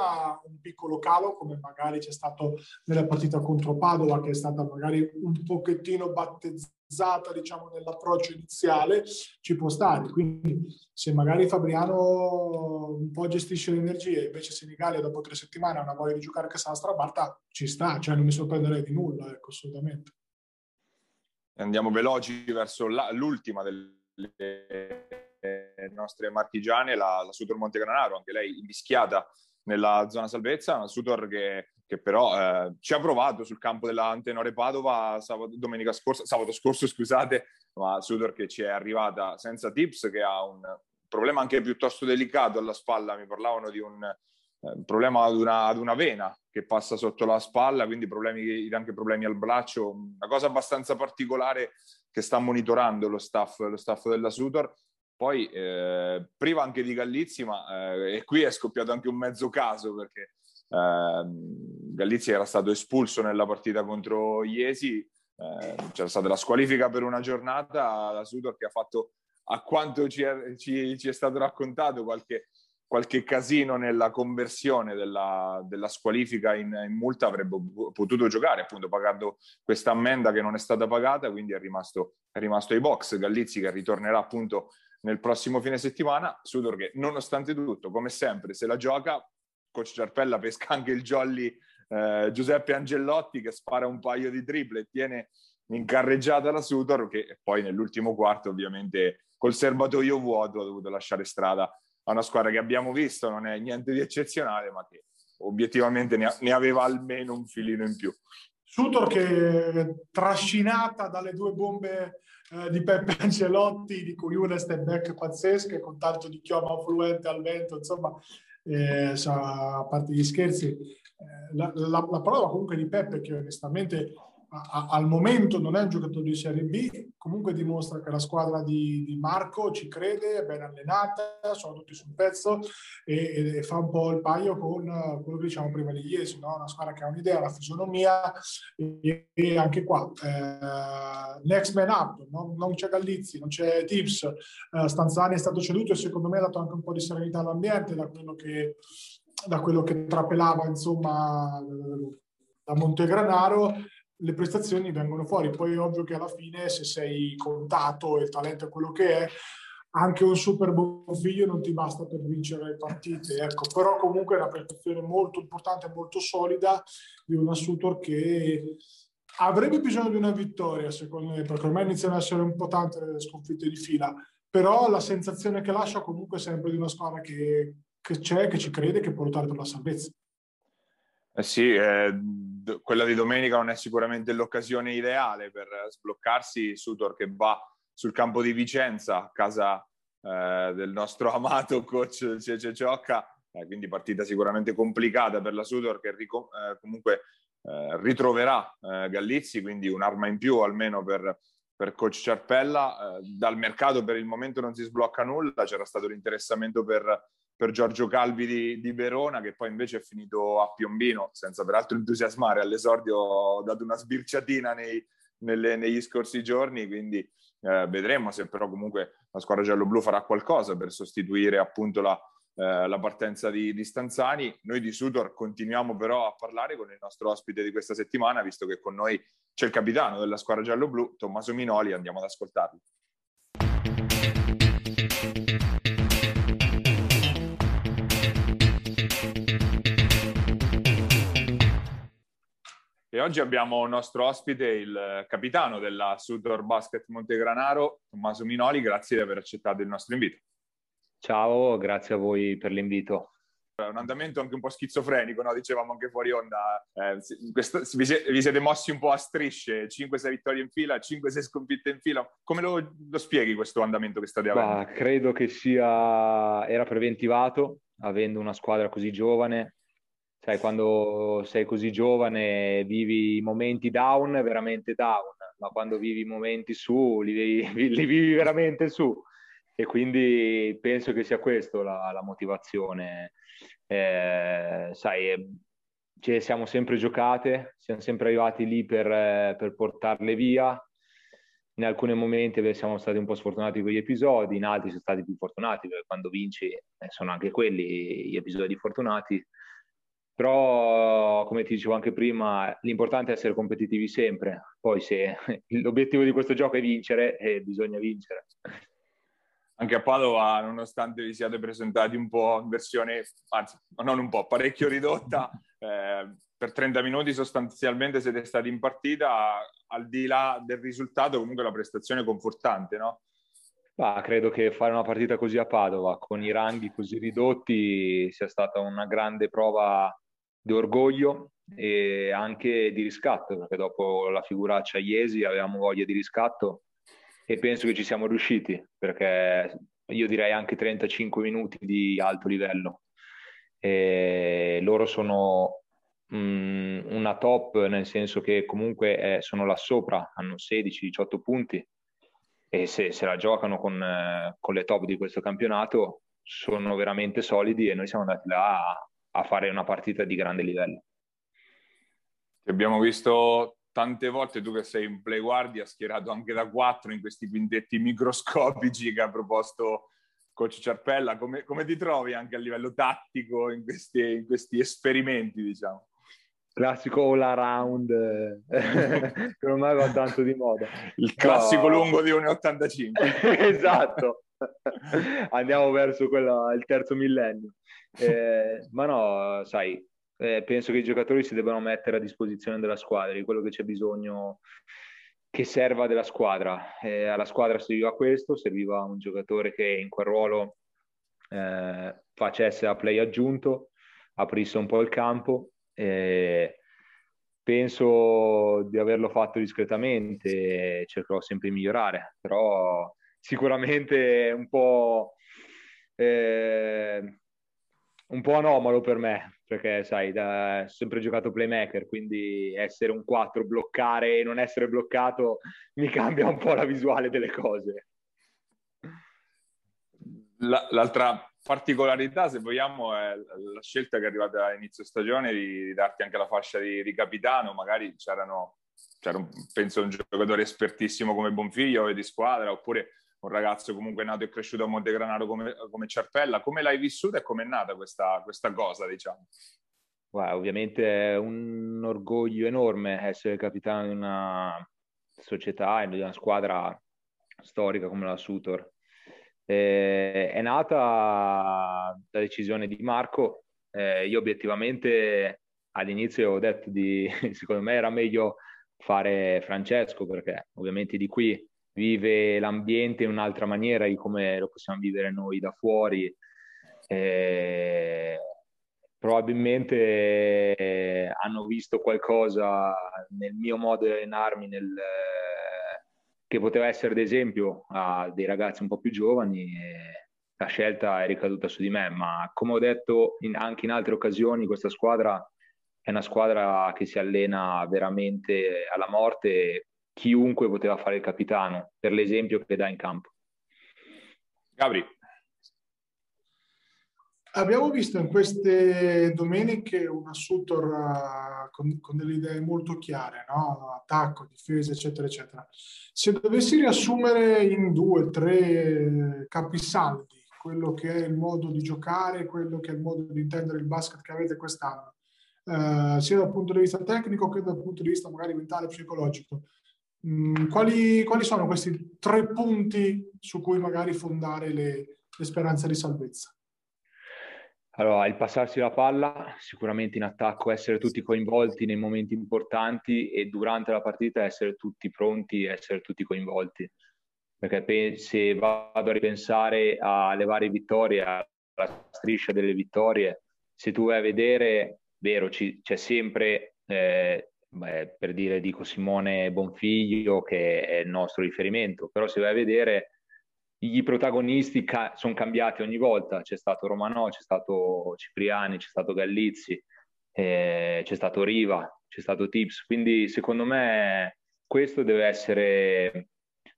un piccolo calo come magari c'è stato nella partita contro Padova che è stata magari un pochettino battezzata diciamo nell'approccio iniziale ci può stare. Quindi se magari Fabriano un po' gestisce le energie invece Senigallia dopo tre settimane ha una voglia di giocare che sarà strabarta ci sta cioè non mi sorprenderei di nulla ecco assolutamente. Andiamo veloci verso la, l'ultima delle nostre marchigiane, la, la Sutor Montegranaro, anche lei invischiata nella zona salvezza, una Sutor che, che però eh, ci ha provato sul campo della Antenore Padova sabato, domenica scorsa, sabato scorso, scusate, ma Sutor che ci è arrivata senza tips, che ha un problema anche piuttosto delicato alla spalla, mi parlavano di un eh, problema ad una, ad una, vena che passa sotto la spalla, quindi problemi, anche problemi al braccio, una cosa abbastanza particolare che sta monitorando lo staff, lo staff della Sutor poi eh, priva anche di Gallizzi, ma eh, e qui è scoppiato anche un mezzo caso perché eh, Gallizzi era stato espulso nella partita contro Iesi, eh, c'era stata la squalifica per una giornata, la Sudor che ha fatto a quanto ci è, ci, ci è stato raccontato qualche, qualche casino nella conversione della, della squalifica in, in, multa avrebbe potuto giocare, appunto pagando questa ammenda che non è stata pagata, quindi è rimasto, è rimasto ai box. Gallizzi che ritornerà appunto nel prossimo fine settimana, Sudor che nonostante tutto, come sempre, se la gioca, coach Giarpella pesca anche il jolly eh, Giuseppe Angellotti che spara un paio di triple e tiene in carreggiata la Sudor che poi nell'ultimo quarto ovviamente col serbatoio vuoto ha dovuto lasciare strada a una squadra che abbiamo visto, non è niente di eccezionale ma che obiettivamente ne, ne aveva almeno un filino in più. Sutor che trascinata dalle due bombe eh, di Peppe Ancelotti, di cui una step back pazzesche, con tanto di chioma fluente al vento, insomma, eh, a parte gli scherzi, eh, la, la, la, parola comunque di Peppe che onestamente a, al momento non è un giocatore di Serie B, comunque dimostra che la squadra di, di Marco ci crede, è ben allenata, sono tutti sul pezzo e, e fa un po' il paio con quello che diciamo prima di ieri, no? una squadra che ha un'idea, la fisionomia e, e anche qua eh, next man up, no? non c'è Gallizzi, non c'è Tips, eh, Stanzani è stato ceduto e secondo me ha dato anche un po' di serenità all'ambiente da quello che, da quello che trapelava insomma da Montegranaro le prestazioni vengono fuori. Poi è ovvio che alla fine se sei contato e il talento è quello che è, anche un super buon figlio non ti basta per vincere le partite. Ecco. Però comunque è una prestazione molto importante molto solida di un Assutor che avrebbe bisogno di una vittoria, secondo me, perché ormai iniziano ad essere un po' tante le sconfitte di fila. Però la sensazione che lascia comunque sempre di una squadra che, che c'è, che ci crede, che può lottare per la salvezza. Eh sì, eh, quella di domenica non è sicuramente l'occasione ideale per sbloccarsi. Sutor che va sul campo di Vicenza, casa eh, del nostro amato coach Cece Ciocca, eh, quindi partita sicuramente complicata per la Sutor che rico- eh, comunque eh, ritroverà eh, Gallizzi, quindi un'arma in più almeno per, per coach Ciarpella. dal mercato per il momento non si sblocca nulla, c'era stato l'interessamento per per Giorgio Calvi di, di, Verona, che poi invece è finito a Piombino, senza peraltro entusiasmare. All'esordio ho dato una sbirciatina nei, nelle, negli scorsi giorni, quindi eh, vedremo se però comunque la squadra giallo-blu farà qualcosa per sostituire appunto la, eh, la partenza di, di, Stanzani. Noi di Sudor continuiamo però a parlare con il nostro ospite di questa settimana, visto che con noi c'è il capitano della squadra giallo-blu, Tommaso Minoli, andiamo ad ascoltarlo. E oggi abbiamo il nostro ospite, il capitano della Sudor Basket Montegranaro, Tommaso Minoli. Grazie di aver accettato il nostro invito. Ciao, grazie a voi per l'invito. Un andamento anche un po' schizofrenico, no? dicevamo anche fuori onda. Eh, questo, vi, siete, vi, siete, mossi un po' a strisce, 5-6 vittorie in fila, 5-6 sconfitte in fila. Come lo, lo spieghi questo andamento che state avendo? Bah, credo che sia, era preventivato, avendo una squadra così giovane, sai, quando sei così giovane vivi i momenti down, veramente down, ma quando vivi i momenti su, li, li vivi veramente su. E quindi penso che sia questa la, la, motivazione. Eh, sai, eh, ci siamo sempre giocate, siamo sempre arrivati lì per, per portarle via. In alcuni momenti siamo stati un po' sfortunati con gli episodi, in altri siamo stati più fortunati, perché quando vinci eh, sono anche quelli gli episodi fortunati però come ti dicevo anche prima l'importante è essere competitivi sempre poi se l'obiettivo di questo gioco è vincere eh, bisogna vincere anche a Padova nonostante vi siate presentati un po' in versione anzi non un po' parecchio ridotta eh, per 30 minuti sostanzialmente siete stati in partita al di là del risultato comunque la prestazione è confortante no? Ah, credo che fare una partita così a Padova con i ranghi così ridotti sia stata una grande prova di orgoglio e anche di riscatto, perché dopo la figuraccia Iesi avevamo voglia di riscatto e penso che ci siamo riusciti, perché io direi anche 35 minuti di alto livello. E loro sono mh, una top, nel senso che comunque è, sono là sopra, hanno 16-18 punti e se, se la giocano con, eh, con le top di questo campionato sono veramente solidi e noi siamo andati là a, fare una partita di grande livello. Ti abbiamo visto tante volte, tu che sei in play guardia, schierato anche da quattro in questi quintetti microscopici che ha proposto coach Ciarpella, come, come, ti trovi anche a livello tattico in questi, in questi esperimenti, diciamo? Classico all around, che non mai va tanto di moda. Il classico no. lungo di 1,85. esatto. Andiamo verso quella, il terzo millennio. Eh, ma no, sai, eh, penso che i giocatori si debbano mettere a disposizione della squadra, di quello che c'è bisogno che serva della squadra. Eh, alla squadra serviva questo, serviva un giocatore che in quel ruolo eh, facesse a play aggiunto, aprisse un po' il campo. Eh, penso di averlo fatto discretamente, cercherò sempre di migliorare, però sicuramente un po', eh, un po' anomalo per me, perché sai, da, ho sempre giocato playmaker, quindi essere un 4, bloccare e non essere bloccato mi cambia un po' la visuale delle cose. La, l'altra particolarità, se vogliamo, è la scelta che è arrivata a inizio stagione di, di darti anche la fascia di, di capitano, magari c'erano, c'era un, penso un giocatore espertissimo come Bonfiglio di squadra, oppure un ragazzo comunque nato e cresciuto a Montegranaro come, come Ciarpella. Come l'hai vissuta e come è nata questa, questa cosa, diciamo? Well, ovviamente è un orgoglio enorme essere capitano di una società e di una squadra storica come la Sutor. Eh, è nata la decisione di Marco. Eh, io obiettivamente all'inizio ho detto di, secondo me era meglio fare Francesco perché ovviamente di qui vive l'ambiente in un'altra maniera di come lo possiamo vivere noi da fuori. Eh, probabilmente eh, hanno visto qualcosa nel mio modo di allenarmi nel, eh, che poteva essere d'esempio a dei ragazzi un po' più giovani la scelta è ricaduta su di me, ma come ho detto in, anche in altre occasioni questa squadra è una squadra che si allena veramente alla morte chiunque poteva fare il capitano, per l'esempio che dà in campo. Gabri. Abbiamo visto in queste domeniche una Sutor uh, con, con, delle idee molto chiare, no? attacco, difesa, eccetera, eccetera. Se dovessi riassumere in due, tre capisaldi quello che è il modo di giocare, quello che è il modo di intendere il basket che avete quest'anno, uh, sia dal punto di vista tecnico che dal punto di vista magari mentale e psicologico, quali, quali, sono questi tre punti su cui magari fondare le, le speranze di salvezza? Allora, il passarsi la palla, sicuramente in attacco essere tutti coinvolti nei momenti importanti e durante la partita essere tutti pronti, essere tutti coinvolti. Perché se vado a ripensare alle varie vittorie, alla striscia delle vittorie, se tu vai a vedere, vero, ci, c'è sempre eh, beh, per dire dico Simone Bonfiglio che è il nostro riferimento, però se vai a vedere i protagonisti ca- sono cambiati ogni volta, c'è stato Romanò, c'è stato Cipriani, c'è stato Gallizzi, eh, c'è stato Riva, c'è stato Tips, quindi secondo me questo deve essere,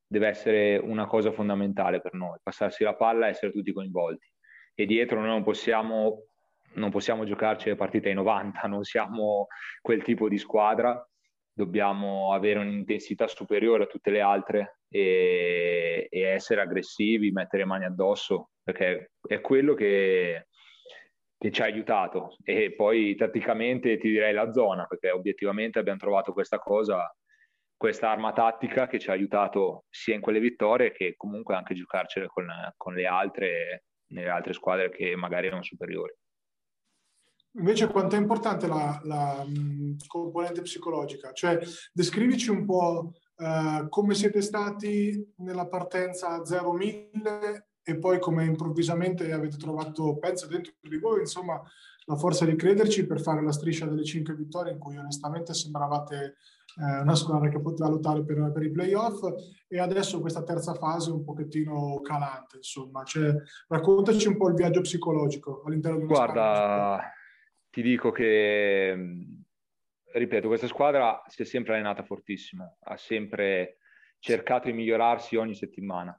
deve essere una cosa fondamentale per noi, passarsi la palla e essere tutti coinvolti. E dietro noi non possiamo non possiamo giocarci le partite ai 90, non siamo quel tipo di squadra, dobbiamo avere un'intensità superiore a tutte le altre e, e essere aggressivi, mettere mani addosso, perché è quello che, che ci ha aiutato. E poi tatticamente ti direi la zona, perché obiettivamente abbiamo trovato questa cosa, questa arma tattica che ci ha aiutato sia in quelle vittorie che comunque anche giocarcele con, con le altre, nelle altre squadre che magari erano superiori. Invece quanto è importante la, la mh, componente psicologica? Cioè, descrivici un po' uh, come siete stati nella partenza 0-1000 e poi come improvvisamente avete trovato, penso, dentro di voi, insomma, la forza di crederci per fare la striscia delle 5 vittorie in cui onestamente sembravate eh, una squadra che poteva lottare per, per, i playoff e adesso questa terza fase un pochettino calante, insomma. Cioè, raccontaci un po' il viaggio psicologico all'interno di una Guarda, ti dico che, ripeto, questa squadra si è sempre allenata fortissimo, ha sempre cercato di migliorarsi ogni settimana.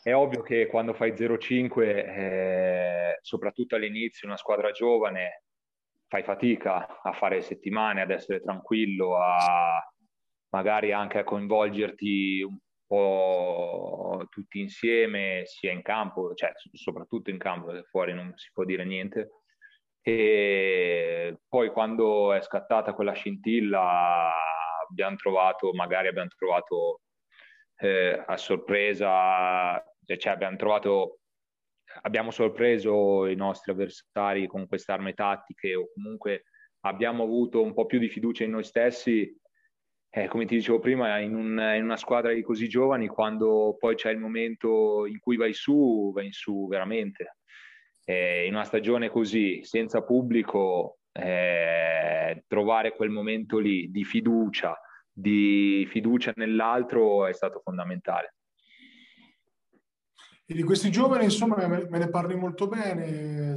È ovvio che quando fai 0-5, eh, soprattutto all'inizio, una squadra giovane, fai fatica a fare settimane, ad essere tranquillo, a magari anche a coinvolgerti po' tutti insieme, sia in campo, cioè soprattutto in campo, perché fuori non si può dire niente. E poi quando è scattata quella scintilla abbiamo trovato, magari abbiamo trovato eh, a sorpresa, cioè abbiamo trovato, abbiamo sorpreso i nostri avversari con queste armi tattiche o comunque abbiamo avuto un po' più di fiducia in noi stessi eh, come ti dicevo prima, in, un, in, una squadra di così giovani, quando poi c'è il momento in cui vai su, vai in su veramente. Eh, in una stagione così, senza pubblico, eh, trovare quel momento lì di fiducia, di fiducia nell'altro è stato fondamentale. E di questi giovani, insomma, me, ne parli molto bene,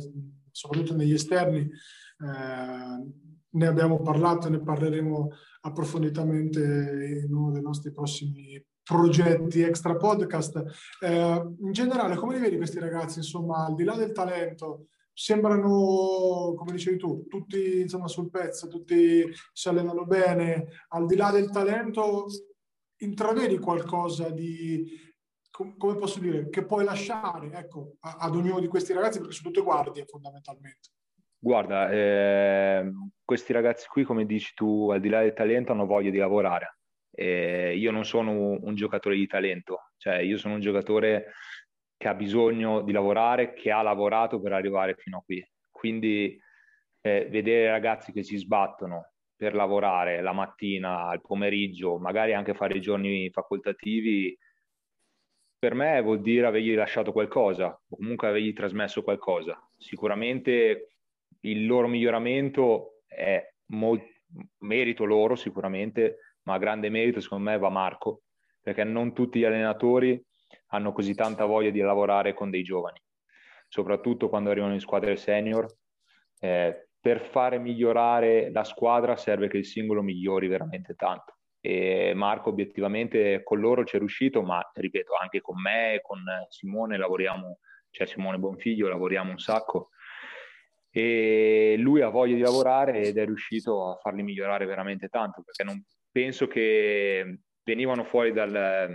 soprattutto negli esterni. Eh, ne abbiamo parlato ne parleremo approfonditamente in uno dei nostri prossimi progetti extra podcast. Eh, in generale, come li vedi questi ragazzi? Insomma, al di là del talento, sembrano, come dicevi tu, tutti insomma, sul pezzo, tutti si allenano bene. Al di là del talento, intravedi qualcosa di come posso dire, che puoi lasciare ecco, ad ognuno di questi ragazzi, perché sono tutte guardie fondamentalmente. Guarda, eh, questi ragazzi qui, come dici tu, al di là del talento, hanno voglia di lavorare. Eh, io non sono un, giocatore di talento, cioè io sono un giocatore che ha bisogno di lavorare, che ha lavorato per arrivare fino a qui. Quindi eh, vedere ragazzi che si sbattono per lavorare la mattina, al pomeriggio, magari anche fare i giorni facoltativi, per me vuol dire avergli lasciato qualcosa o comunque avergli trasmesso qualcosa. Sicuramente il loro miglioramento è molto merito loro sicuramente, ma grande merito secondo me va Marco, perché non tutti gli allenatori hanno così tanta voglia di lavorare con dei giovani, soprattutto quando arrivano in squadre senior. Eh, per fare migliorare la squadra serve che il singolo migliori veramente tanto. E Marco obiettivamente con loro ci è riuscito, ma ripeto, anche con me, con Simone lavoriamo, cioè Simone Bonfiglio lavoriamo un sacco e lui ha voglia di lavorare ed è riuscito a farli migliorare veramente tanto perché non penso che venivano fuori dal,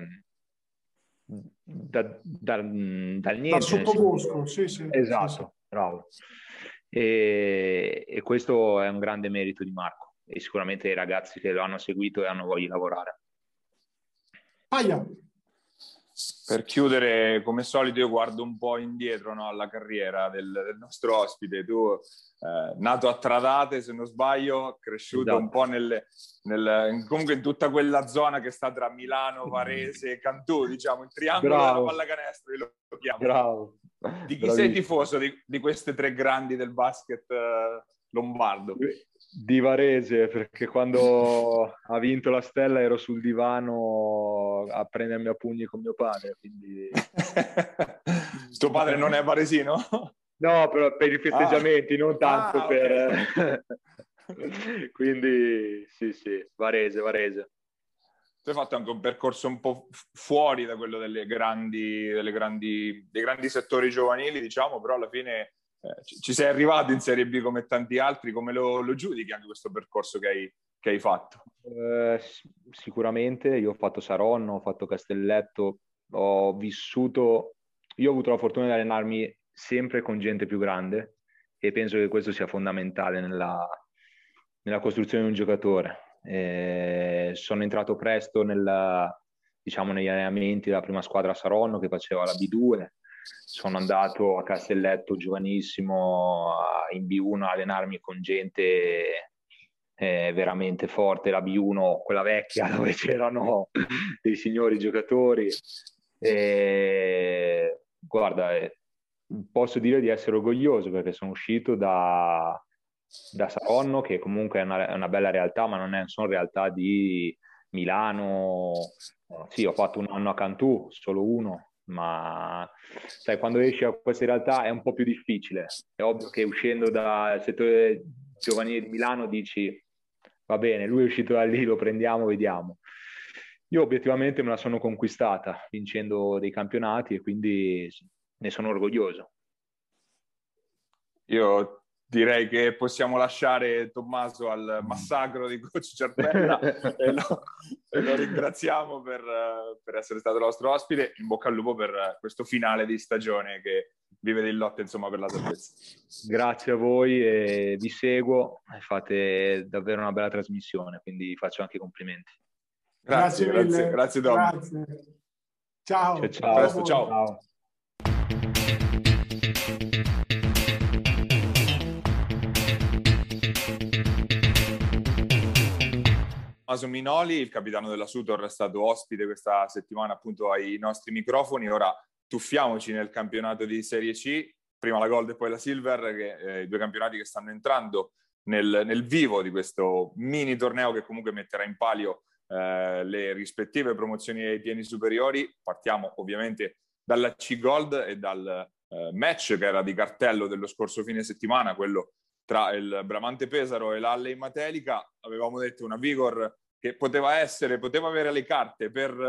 da, da, dal niente. Dal sottobosco, sì, sì. Esatto, sì, sì. bravo. E, e, questo è un grande merito di Marco e sicuramente i ragazzi che lo hanno seguito e hanno voglia di lavorare. Paia. Per chiudere, come solito, io guardo un po' indietro no, alla carriera del, del, nostro ospite. Tu, eh, nato a Tradate, se non sbaglio, cresciuto esatto. un po' nelle, nel, comunque in tutta quella zona che sta tra Milano, Varese e Cantù, diciamo, il triangolo Bravo. della pallacanestro, io lo chiamo. Bravo. Di chi Bravissimo. sei tifoso di, di, queste tre grandi del basket eh, lombardo? Di Varese perché quando ha vinto la stella ero sul divano a prendermi a pugni con mio padre quindi tuo padre non è varesino? no però per i festeggiamenti ah. non tanto ah, per quindi sì sì Varese Varese tu hai fatto anche un percorso un po' fuori da quello delle grandi, delle grandi, dei grandi settori giovanili diciamo però alla fine eh, ci sei arrivato in Serie B come tanti altri, come lo, lo giudichi anche questo percorso che hai, che hai fatto? Eh, sicuramente, io ho fatto Saronno, ho fatto Castelletto, ho vissuto, io ho avuto la fortuna di allenarmi sempre con gente più grande e penso che questo sia fondamentale nella, nella costruzione di un giocatore. Eh, sono entrato presto nella, diciamo, negli allenamenti della prima squadra Saronno che faceva la B2, sono andato a Castelletto giovanissimo in B1 a allenarmi con gente eh, veramente forte, la B1, quella vecchia dove c'erano dei signori giocatori. E, guarda, eh, posso dire di essere orgoglioso perché sono uscito da, da Saronno, che comunque è una, una, bella realtà, ma non è, sono realtà di Milano. Sì, ho fatto un anno a Cantù, solo uno, ma sai, quando esci a queste realtà è un po' più difficile. È ovvio che uscendo dal settore giovanile di Milano dici va bene, lui è uscito da lì, lo prendiamo, vediamo. Io obiettivamente me la sono conquistata vincendo dei campionati e quindi ne sono orgoglioso. Io direi che possiamo lasciare Tommaso al massacro di Coach Cerpella e, lo, e, lo, ringraziamo per, per, essere stato nostro ospite. In bocca al lupo per questo finale di stagione che vi vede in lotta insomma per la salvezza. Grazie a voi e vi seguo e fate davvero una bella trasmissione, quindi faccio anche i complimenti. Grazie, grazie, grazie, grazie Dom. Grazie. Ciao. Ciao, ciao. Presto, ciao. Ciao. Maso Minoli, il capitano della Sutor, è stato ospite questa settimana appunto ai nostri microfoni. Ora tuffiamoci nel campionato di Serie C, prima la Gold e poi la Silver, che, eh, i due campionati che stanno entrando nel, nel, vivo di questo mini torneo che comunque metterà in palio eh, le rispettive promozioni ai piani superiori. Partiamo ovviamente dalla C Gold e dal eh, match che era di cartello dello scorso fine settimana, quello tra il Bramante Pesaro e l'Alle in Matelica. Avevamo detto una Vigor che poteva essere, poteva avere le carte per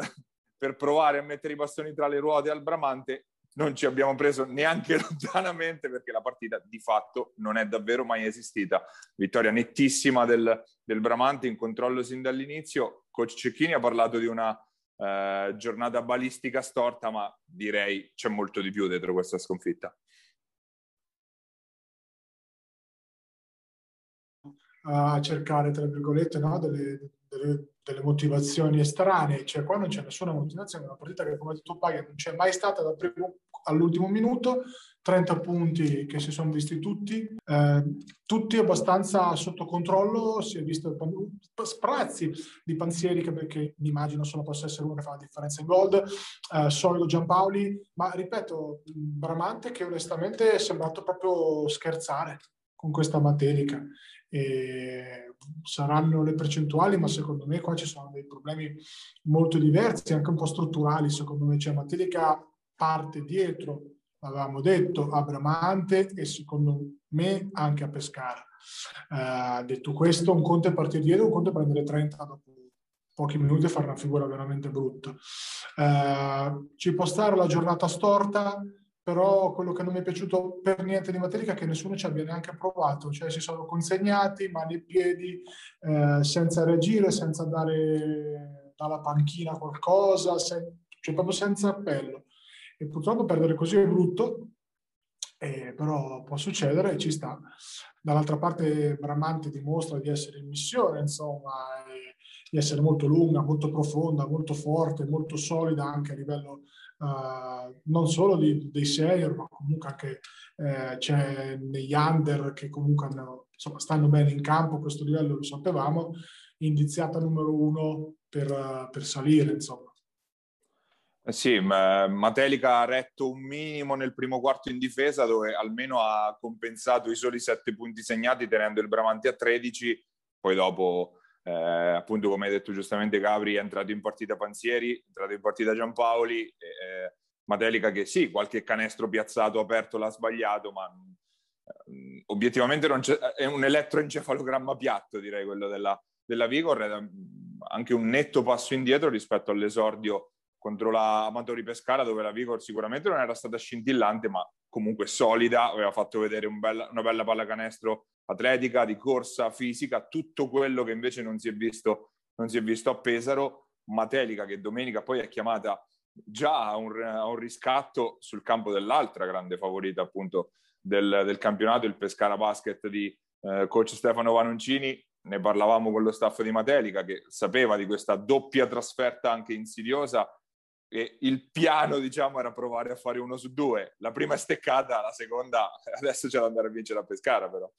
per provare a mettere i bastoni tra le ruote al Bramante non ci abbiamo preso neanche lontanamente perché la partita di fatto non è davvero mai esistita. Vittoria nettissima del, del Bramante in controllo sin dall'inizio. Coach Cecchini ha parlato di una eh, giornata balistica storta, ma direi c'è molto di più dietro questa sconfitta. A cercare, tra virgolette, no, delle, delle, delle, motivazioni estranee, cioè qua non c'è nessuna motivazione, è una partita che come detto Paglia non c'è mai stata dal primo all'ultimo minuto, 30 punti che si sono visti tutti, eh, tutti abbastanza sotto controllo, si è visto sprazzi di Panzieri che, che mi immagino solo possa essere uno che fa la differenza in gold, eh, solido Giampaoli, ma ripeto, Bramante che onestamente è sembrato proprio scherzare con questa materica. E saranno le percentuali, ma secondo me qua ci sono dei problemi molto diversi, anche un po' strutturali. Secondo me c'è Matelica parte dietro, avevamo detto, a Bramante e secondo me anche a Pescara. Uh, detto questo, un conto è partire dietro, un conto è prendere 30 dopo pochi minuti e fare una figura veramente brutta. Uh, ci può stare la giornata storta, però quello che non mi è piaciuto per niente di Materica è che nessuno ci abbia neanche provato, cioè si sono consegnati mani e piedi eh, senza reagire, senza dare dalla panchina qualcosa, se, cioè proprio senza appello. E purtroppo perdere così è brutto, eh, però può succedere e ci sta. Dall'altra parte Bramante dimostra di essere in missione, insomma, di essere molto lunga, molto profonda, molto forte, molto solida anche a livello uh, non solo di, dei senior, ma comunque anche eh, c'è negli under che comunque hanno, insomma, stanno bene in campo, questo livello lo sapevamo, indiziata numero uno per, per salire, insomma. Eh sì, Matelica ha retto un minimo nel primo quarto in difesa dove almeno ha compensato i soli sette punti segnati tenendo il Bramanti a 13, poi dopo eh, appunto come hai detto giustamente Gabri è entrato in partita Panzieri, è entrato in partita Giampaoli, eh, Matelica che sì, qualche canestro piazzato aperto l'ha sbagliato, ma eh, obiettivamente è un elettroencefalogramma piatto direi quello della, della Vigor, è anche un netto passo indietro rispetto all'esordio contro la Amatori Pescara dove la Vigor sicuramente non era stata scintillante ma comunque solida, aveva fatto vedere un bella, una bella pallacanestro atletica, di corsa, fisica, tutto quello che invece non si è visto, si è visto a Pesaro. Matelica che domenica poi è chiamata già a un, a un riscatto sul campo dell'altra grande favorita appunto del, del campionato, il Pescara Basket di eh, coach Stefano Vanoncini. Ne parlavamo con lo staff di Matelica che sapeva di questa doppia trasferta anche insidiosa e il piano diciamo era provare a fare uno su due. La prima è steccata, la seconda adesso c'è da andare a vincere a Pescara però.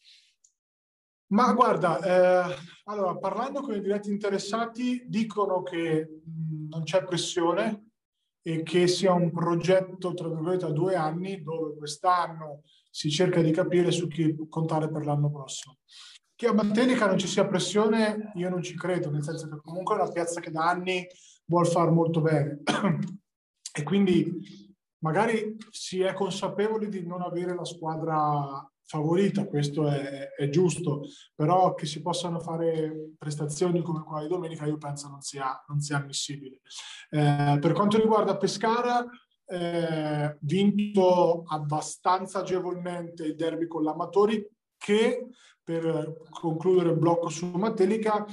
Ma guarda, eh, allora parlando con i diretti interessati dicono che mh, non c'è pressione e che sia un progetto tra virgolette a due anni dove quest'anno si cerca di capire su chi contare per l'anno prossimo. Che a Mattenica non ci sia pressione io non ci credo, nel senso che comunque è una piazza che da anni vuol far molto bene e quindi magari si è consapevoli di non avere la squadra favorita, questo è, è, giusto, però che si possano fare prestazioni come quella di domenica io penso non sia, non sia ammissibile. Eh, per quanto riguarda Pescara, eh, vinto abbastanza agevolmente il derby con l'Amatori, che per concludere il blocco su Matelica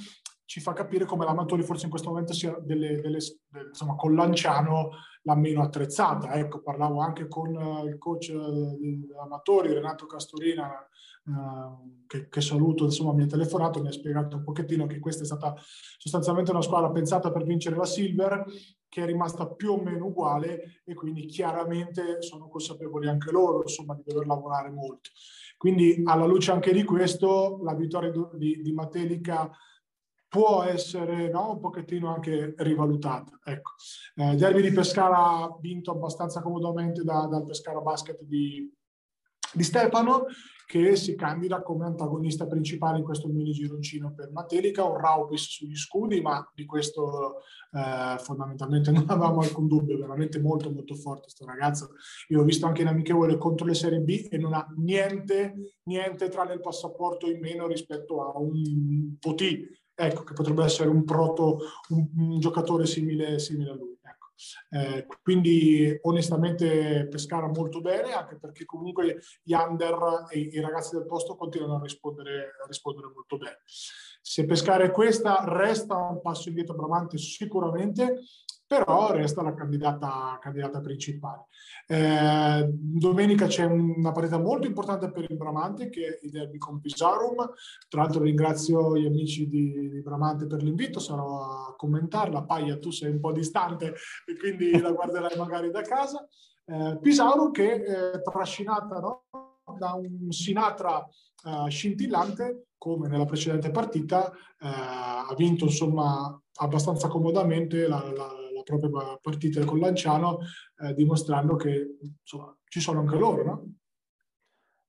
ci fa capire come l'Amatori forse in questo momento sia delle, delle, insomma, con Lanciano la meno attrezzata. Ecco, parlavo anche con uh, il coach uh, degli Amatori, Renato Castorina, uh, che, che, saluto, insomma mi ha telefonato, mi ha spiegato un pochettino che questa è stata sostanzialmente una squadra pensata per vincere la Silver, che è rimasta più o meno uguale e quindi chiaramente sono consapevoli anche loro, insomma, di dover lavorare molto. Quindi alla luce anche di questo, la vittoria di, di Matelica può essere no, un pochettino anche rivalutata. Ecco. Eh, Derby di Pescara vinto abbastanza comodamente da, dal Pescara Basket di, di Stefano, che si candida come antagonista principale in questo mini gironcino per Matelica, un Raubis sugli scudi, ma di questo eh, fondamentalmente non avevamo alcun dubbio, veramente molto molto forte questo ragazzo. Io l'ho visto anche in amichevole contro le Serie B e non ha niente, niente tra il passaporto in meno rispetto a un Poti, ecco, che potrebbe essere un proto, un, un giocatore simile, simile, a lui. Eh, quindi onestamente Pescara molto bene, anche perché comunque gli under e i ragazzi del posto continuano a rispondere, a rispondere molto bene. Se Pescara è questa, resta un passo indietro Bramante sicuramente, però resta la candidata, candidata principale. Eh, domenica c'è una partita molto importante per il Bramante che è il derby con Pisarum. Tra l'altro ringrazio gli amici di, di Bramante per l'invito, sarò a commentarla. Paia, tu sei un po' distante e quindi la guarderai magari da casa. Eh, Pisarum che è trascinata no? da un Sinatra uh, scintillante come nella precedente partita, uh, ha vinto insomma abbastanza comodamente la, la propria partita con Lanciano, eh, dimostrando che insomma, ci sono anche loro. No?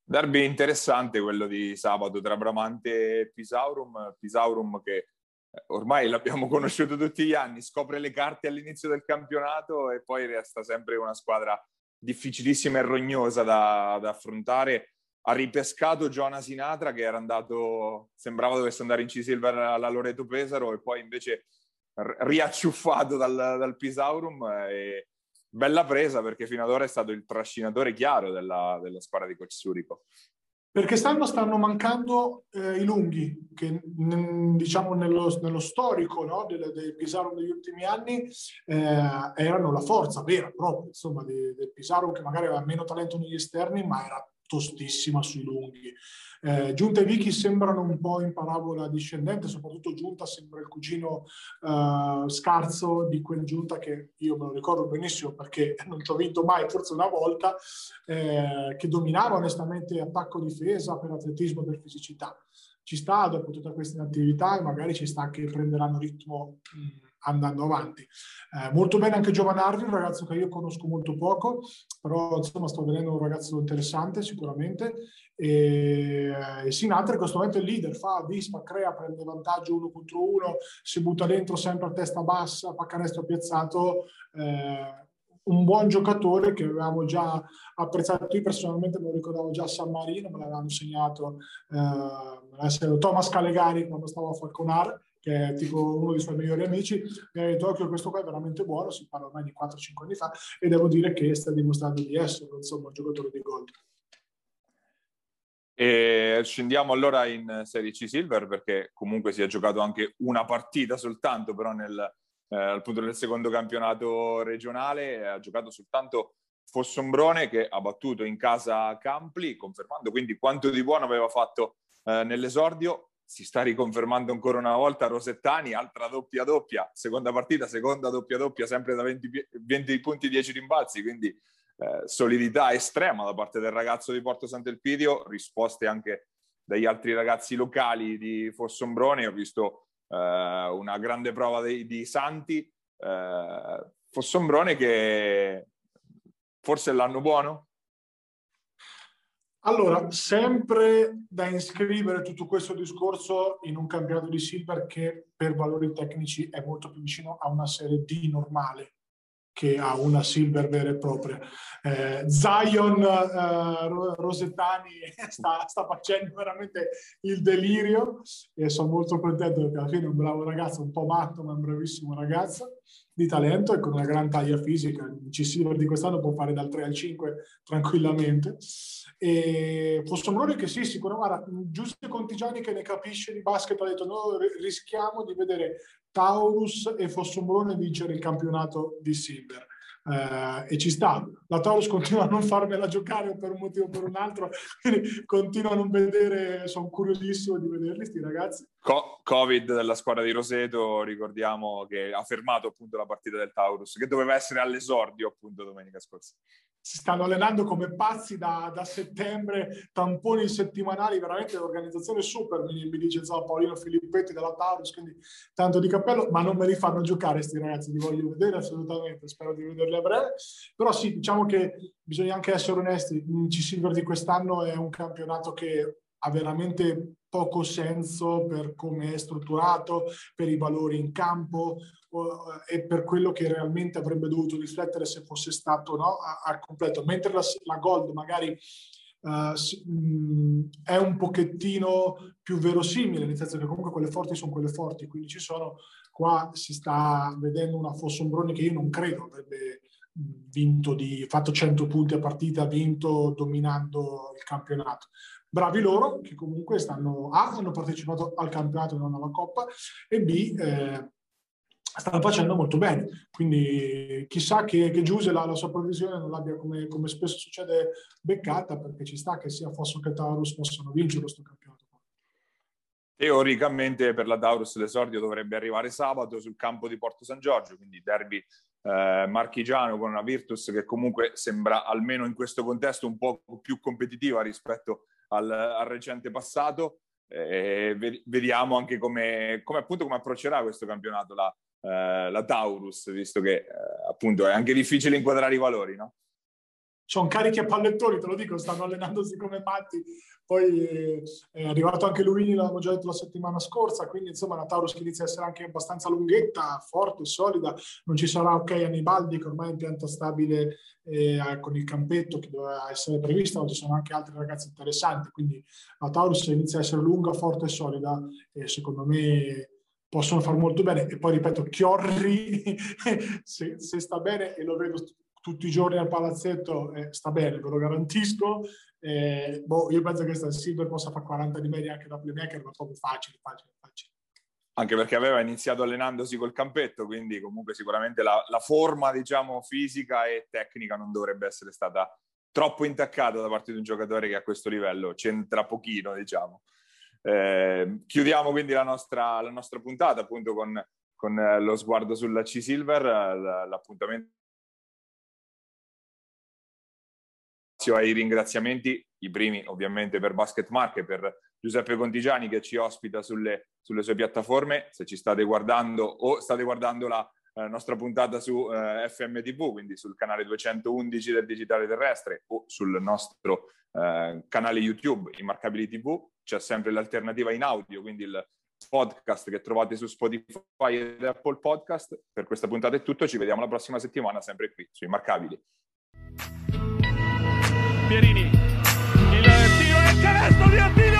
Derby interessante quello di sabato tra Bramante e Pisaurum. Pisaurum che eh, ormai l'abbiamo conosciuto tutti gli anni, scopre le carte all'inizio del campionato e poi resta sempre una squadra difficilissima e rognosa da, da affrontare. Ha ripescato Giona Sinatra che era andato, sembrava dovesse andare in C-Silver alla Loreto Pesaro e poi invece riacciuffato dal, dal Pisaurum e bella presa perché fino ad ora è stato il trascinatore chiaro della, della squadra di Coach Surico. Perché stanno, stanno mancando eh, i lunghi, che n- diciamo nello, nello storico no, del, del Pisaro negli ultimi anni eh, erano la forza vera proprio, insomma, del, del Pisaro che magari aveva meno talento negli esterni, ma era tostissima sui lunghi. Eh, Giunta e Vicky sembrano un po' in parabola discendente, soprattutto Giunta sembra il cugino eh, scarso di quel Giunta che io me lo ricordo benissimo perché non ci ho vinto mai, forse una volta, eh, che dominava onestamente attacco-difesa per atletismo e per fisicità. Ci sta dopo tutta questa attività e magari ci sta che prenderanno ritmo mh, andando avanti. Eh, molto bene anche Giovanardi, un ragazzo che io conosco molto poco, però insomma sto vedendo un ragazzo interessante sicuramente. E, e Sinatra in questo momento è il leader, fa Vispa, crea, prende vantaggio uno contro uno, si butta dentro sempre a testa bassa, fa canestro piazzato. Eh, un buon giocatore che avevamo già apprezzato. Io personalmente me lo ricordavo già a San Marino, me l'avevano segnato eh, Thomas Calegari quando stavo a Falconar che è tipo uno dei suoi migliori amici, mi ha detto che questo qua è veramente buono, si parla ormai di 4-5 anni fa, e devo dire che sta dimostrando di essere insomma, un giocatore di gol. E scendiamo allora in Serie C Silver perché comunque si è giocato anche una partita soltanto, però nel, eh, appunto nel secondo campionato regionale ha giocato soltanto Fossombrone che ha battuto in casa Campli, confermando quindi quanto di buono aveva fatto eh, nell'esordio. Si sta riconfermando ancora una volta Rosettani, altra doppia doppia, seconda partita, seconda doppia doppia, sempre da 20, 20 punti, 10 rimbalzi, quindi eh, solidità estrema da parte del ragazzo di Porto Sant'Elpidio, risposte anche dagli altri ragazzi locali di Fossombrone, ho visto eh, una grande prova di, di Santi, eh, Fossombrone che forse è l'anno buono, allora, sempre da iscrivere tutto questo discorso in un campionato di Silver che per valori tecnici è molto più vicino a una serie D normale che a una Silver vera e propria. Eh, Zion eh, Rosettani sta, sta, facendo veramente il delirio e sono molto contento perché alla fine è un bravo ragazzo, un po' matto, ma un bravissimo ragazzo. di talento e con una gran taglia fisica. Il C-Silver di quest'anno può fare dal 3 al 5 tranquillamente. E Fossombrone che sì, sicuramente, Giuseppe Contigiani che ne capisce di basket ha detto noi rischiamo di vedere Taurus e Fossombrone vincere il campionato di Silver eh, e ci sta. La Taurus continua a non farmela giocare per un motivo o per un altro, quindi continuo a non vedere, sono curiosissimo di vederli, sti ragazzi. Co- Covid della squadra di Roseto, ricordiamo che ha fermato appunto la partita del Taurus, che doveva essere all'esordio appunto domenica scorsa si stanno allenando come pazzi da, da, settembre, tamponi settimanali, veramente l'organizzazione super, mi, mi dice so, Paolino Filippetti della Taurus, quindi tanto di cappello, ma non me li fanno giocare questi ragazzi, li voglio vedere assolutamente, spero di vederli a breve, però sì, diciamo che bisogna anche essere onesti, il C-Silver di quest'anno è un campionato che ha veramente poco senso per come è strutturato, per i valori in campo e per quello che realmente avrebbe dovuto riflettere se fosse stato no, al completo. Mentre la, la Gold magari uh, è un pochettino più verosimile, nel senso che comunque quelle forti sono quelle forti, quindi ci sono, qua si sta vedendo una Fossombroni che io non credo avrebbe vinto di, fatto 100 punti a partita, vinto dominando il campionato bravi loro che comunque stanno, A, hanno partecipato al campionato e non alla Coppa e B, eh, stanno facendo molto bene. Quindi chissà che, che Giuse la, la, sua previsione non l'abbia, come, come, spesso succede, beccata, perché ci sta che sia Fosso che Taurus possano vincere questo campionato. Teoricamente per la Taurus l'esordio dovrebbe arrivare sabato sul campo di Porto San Giorgio, quindi derby eh, marchigiano con una Virtus che comunque sembra almeno in questo contesto un po' più competitiva rispetto al, al recente passato. Eh, vediamo anche come, come, appunto come approccerà questo campionato la, eh, la Taurus, visto che eh, appunto è anche difficile inquadrare i valori, no? Sono carichi a pallettori, te lo dico, stanno allenandosi come matti. Poi eh, è arrivato anche Luini, l'abbiamo già detto la settimana scorsa, quindi insomma la Taurus che inizia a essere anche abbastanza lunghetta, forte, solida. Non ci sarà ok Annibaldi che ormai è in pianta stabile eh, con il campetto che doveva essere prevista, ma ci sono anche altri ragazzi interessanti. Quindi la Taurus inizia a essere lunga, forte e solida e secondo me possono far molto bene. E poi ripeto, Chiorri, se, se, sta bene, e lo vedo tutti i giorni al palazzetto, eh, sta bene, ve lo garantisco. Eh, boh, io penso che sta Silver possa fare 40 di media anche da playmaker, ma proprio facile, facile, facile. Anche perché aveva iniziato allenandosi col campetto, quindi comunque sicuramente la, la forma, diciamo, fisica e tecnica non dovrebbe essere stata troppo intaccata da parte di un giocatore che a questo livello c'entra pochino, diciamo. Eh, chiudiamo quindi la nostra, la nostra, puntata appunto con, con eh, lo sguardo sulla C-Silver, l'appuntamento ai ringraziamenti, i primi ovviamente per Basket Mark e per Giuseppe Contigiani che ci ospita sulle, sulle sue piattaforme. Se ci state guardando o state guardando la eh, nostra puntata su eh, FMTV, quindi sul canale 211 del Digitale Terrestre o sul nostro eh, canale YouTube Immarcabili TV, c'è sempre l'alternativa in audio, quindi il podcast che trovate su Spotify ed Apple Podcast. Per questa puntata è tutto, ci vediamo la prossima settimana sempre qui su Immarcabili. Pierini, il tiro e il canestro di Attili!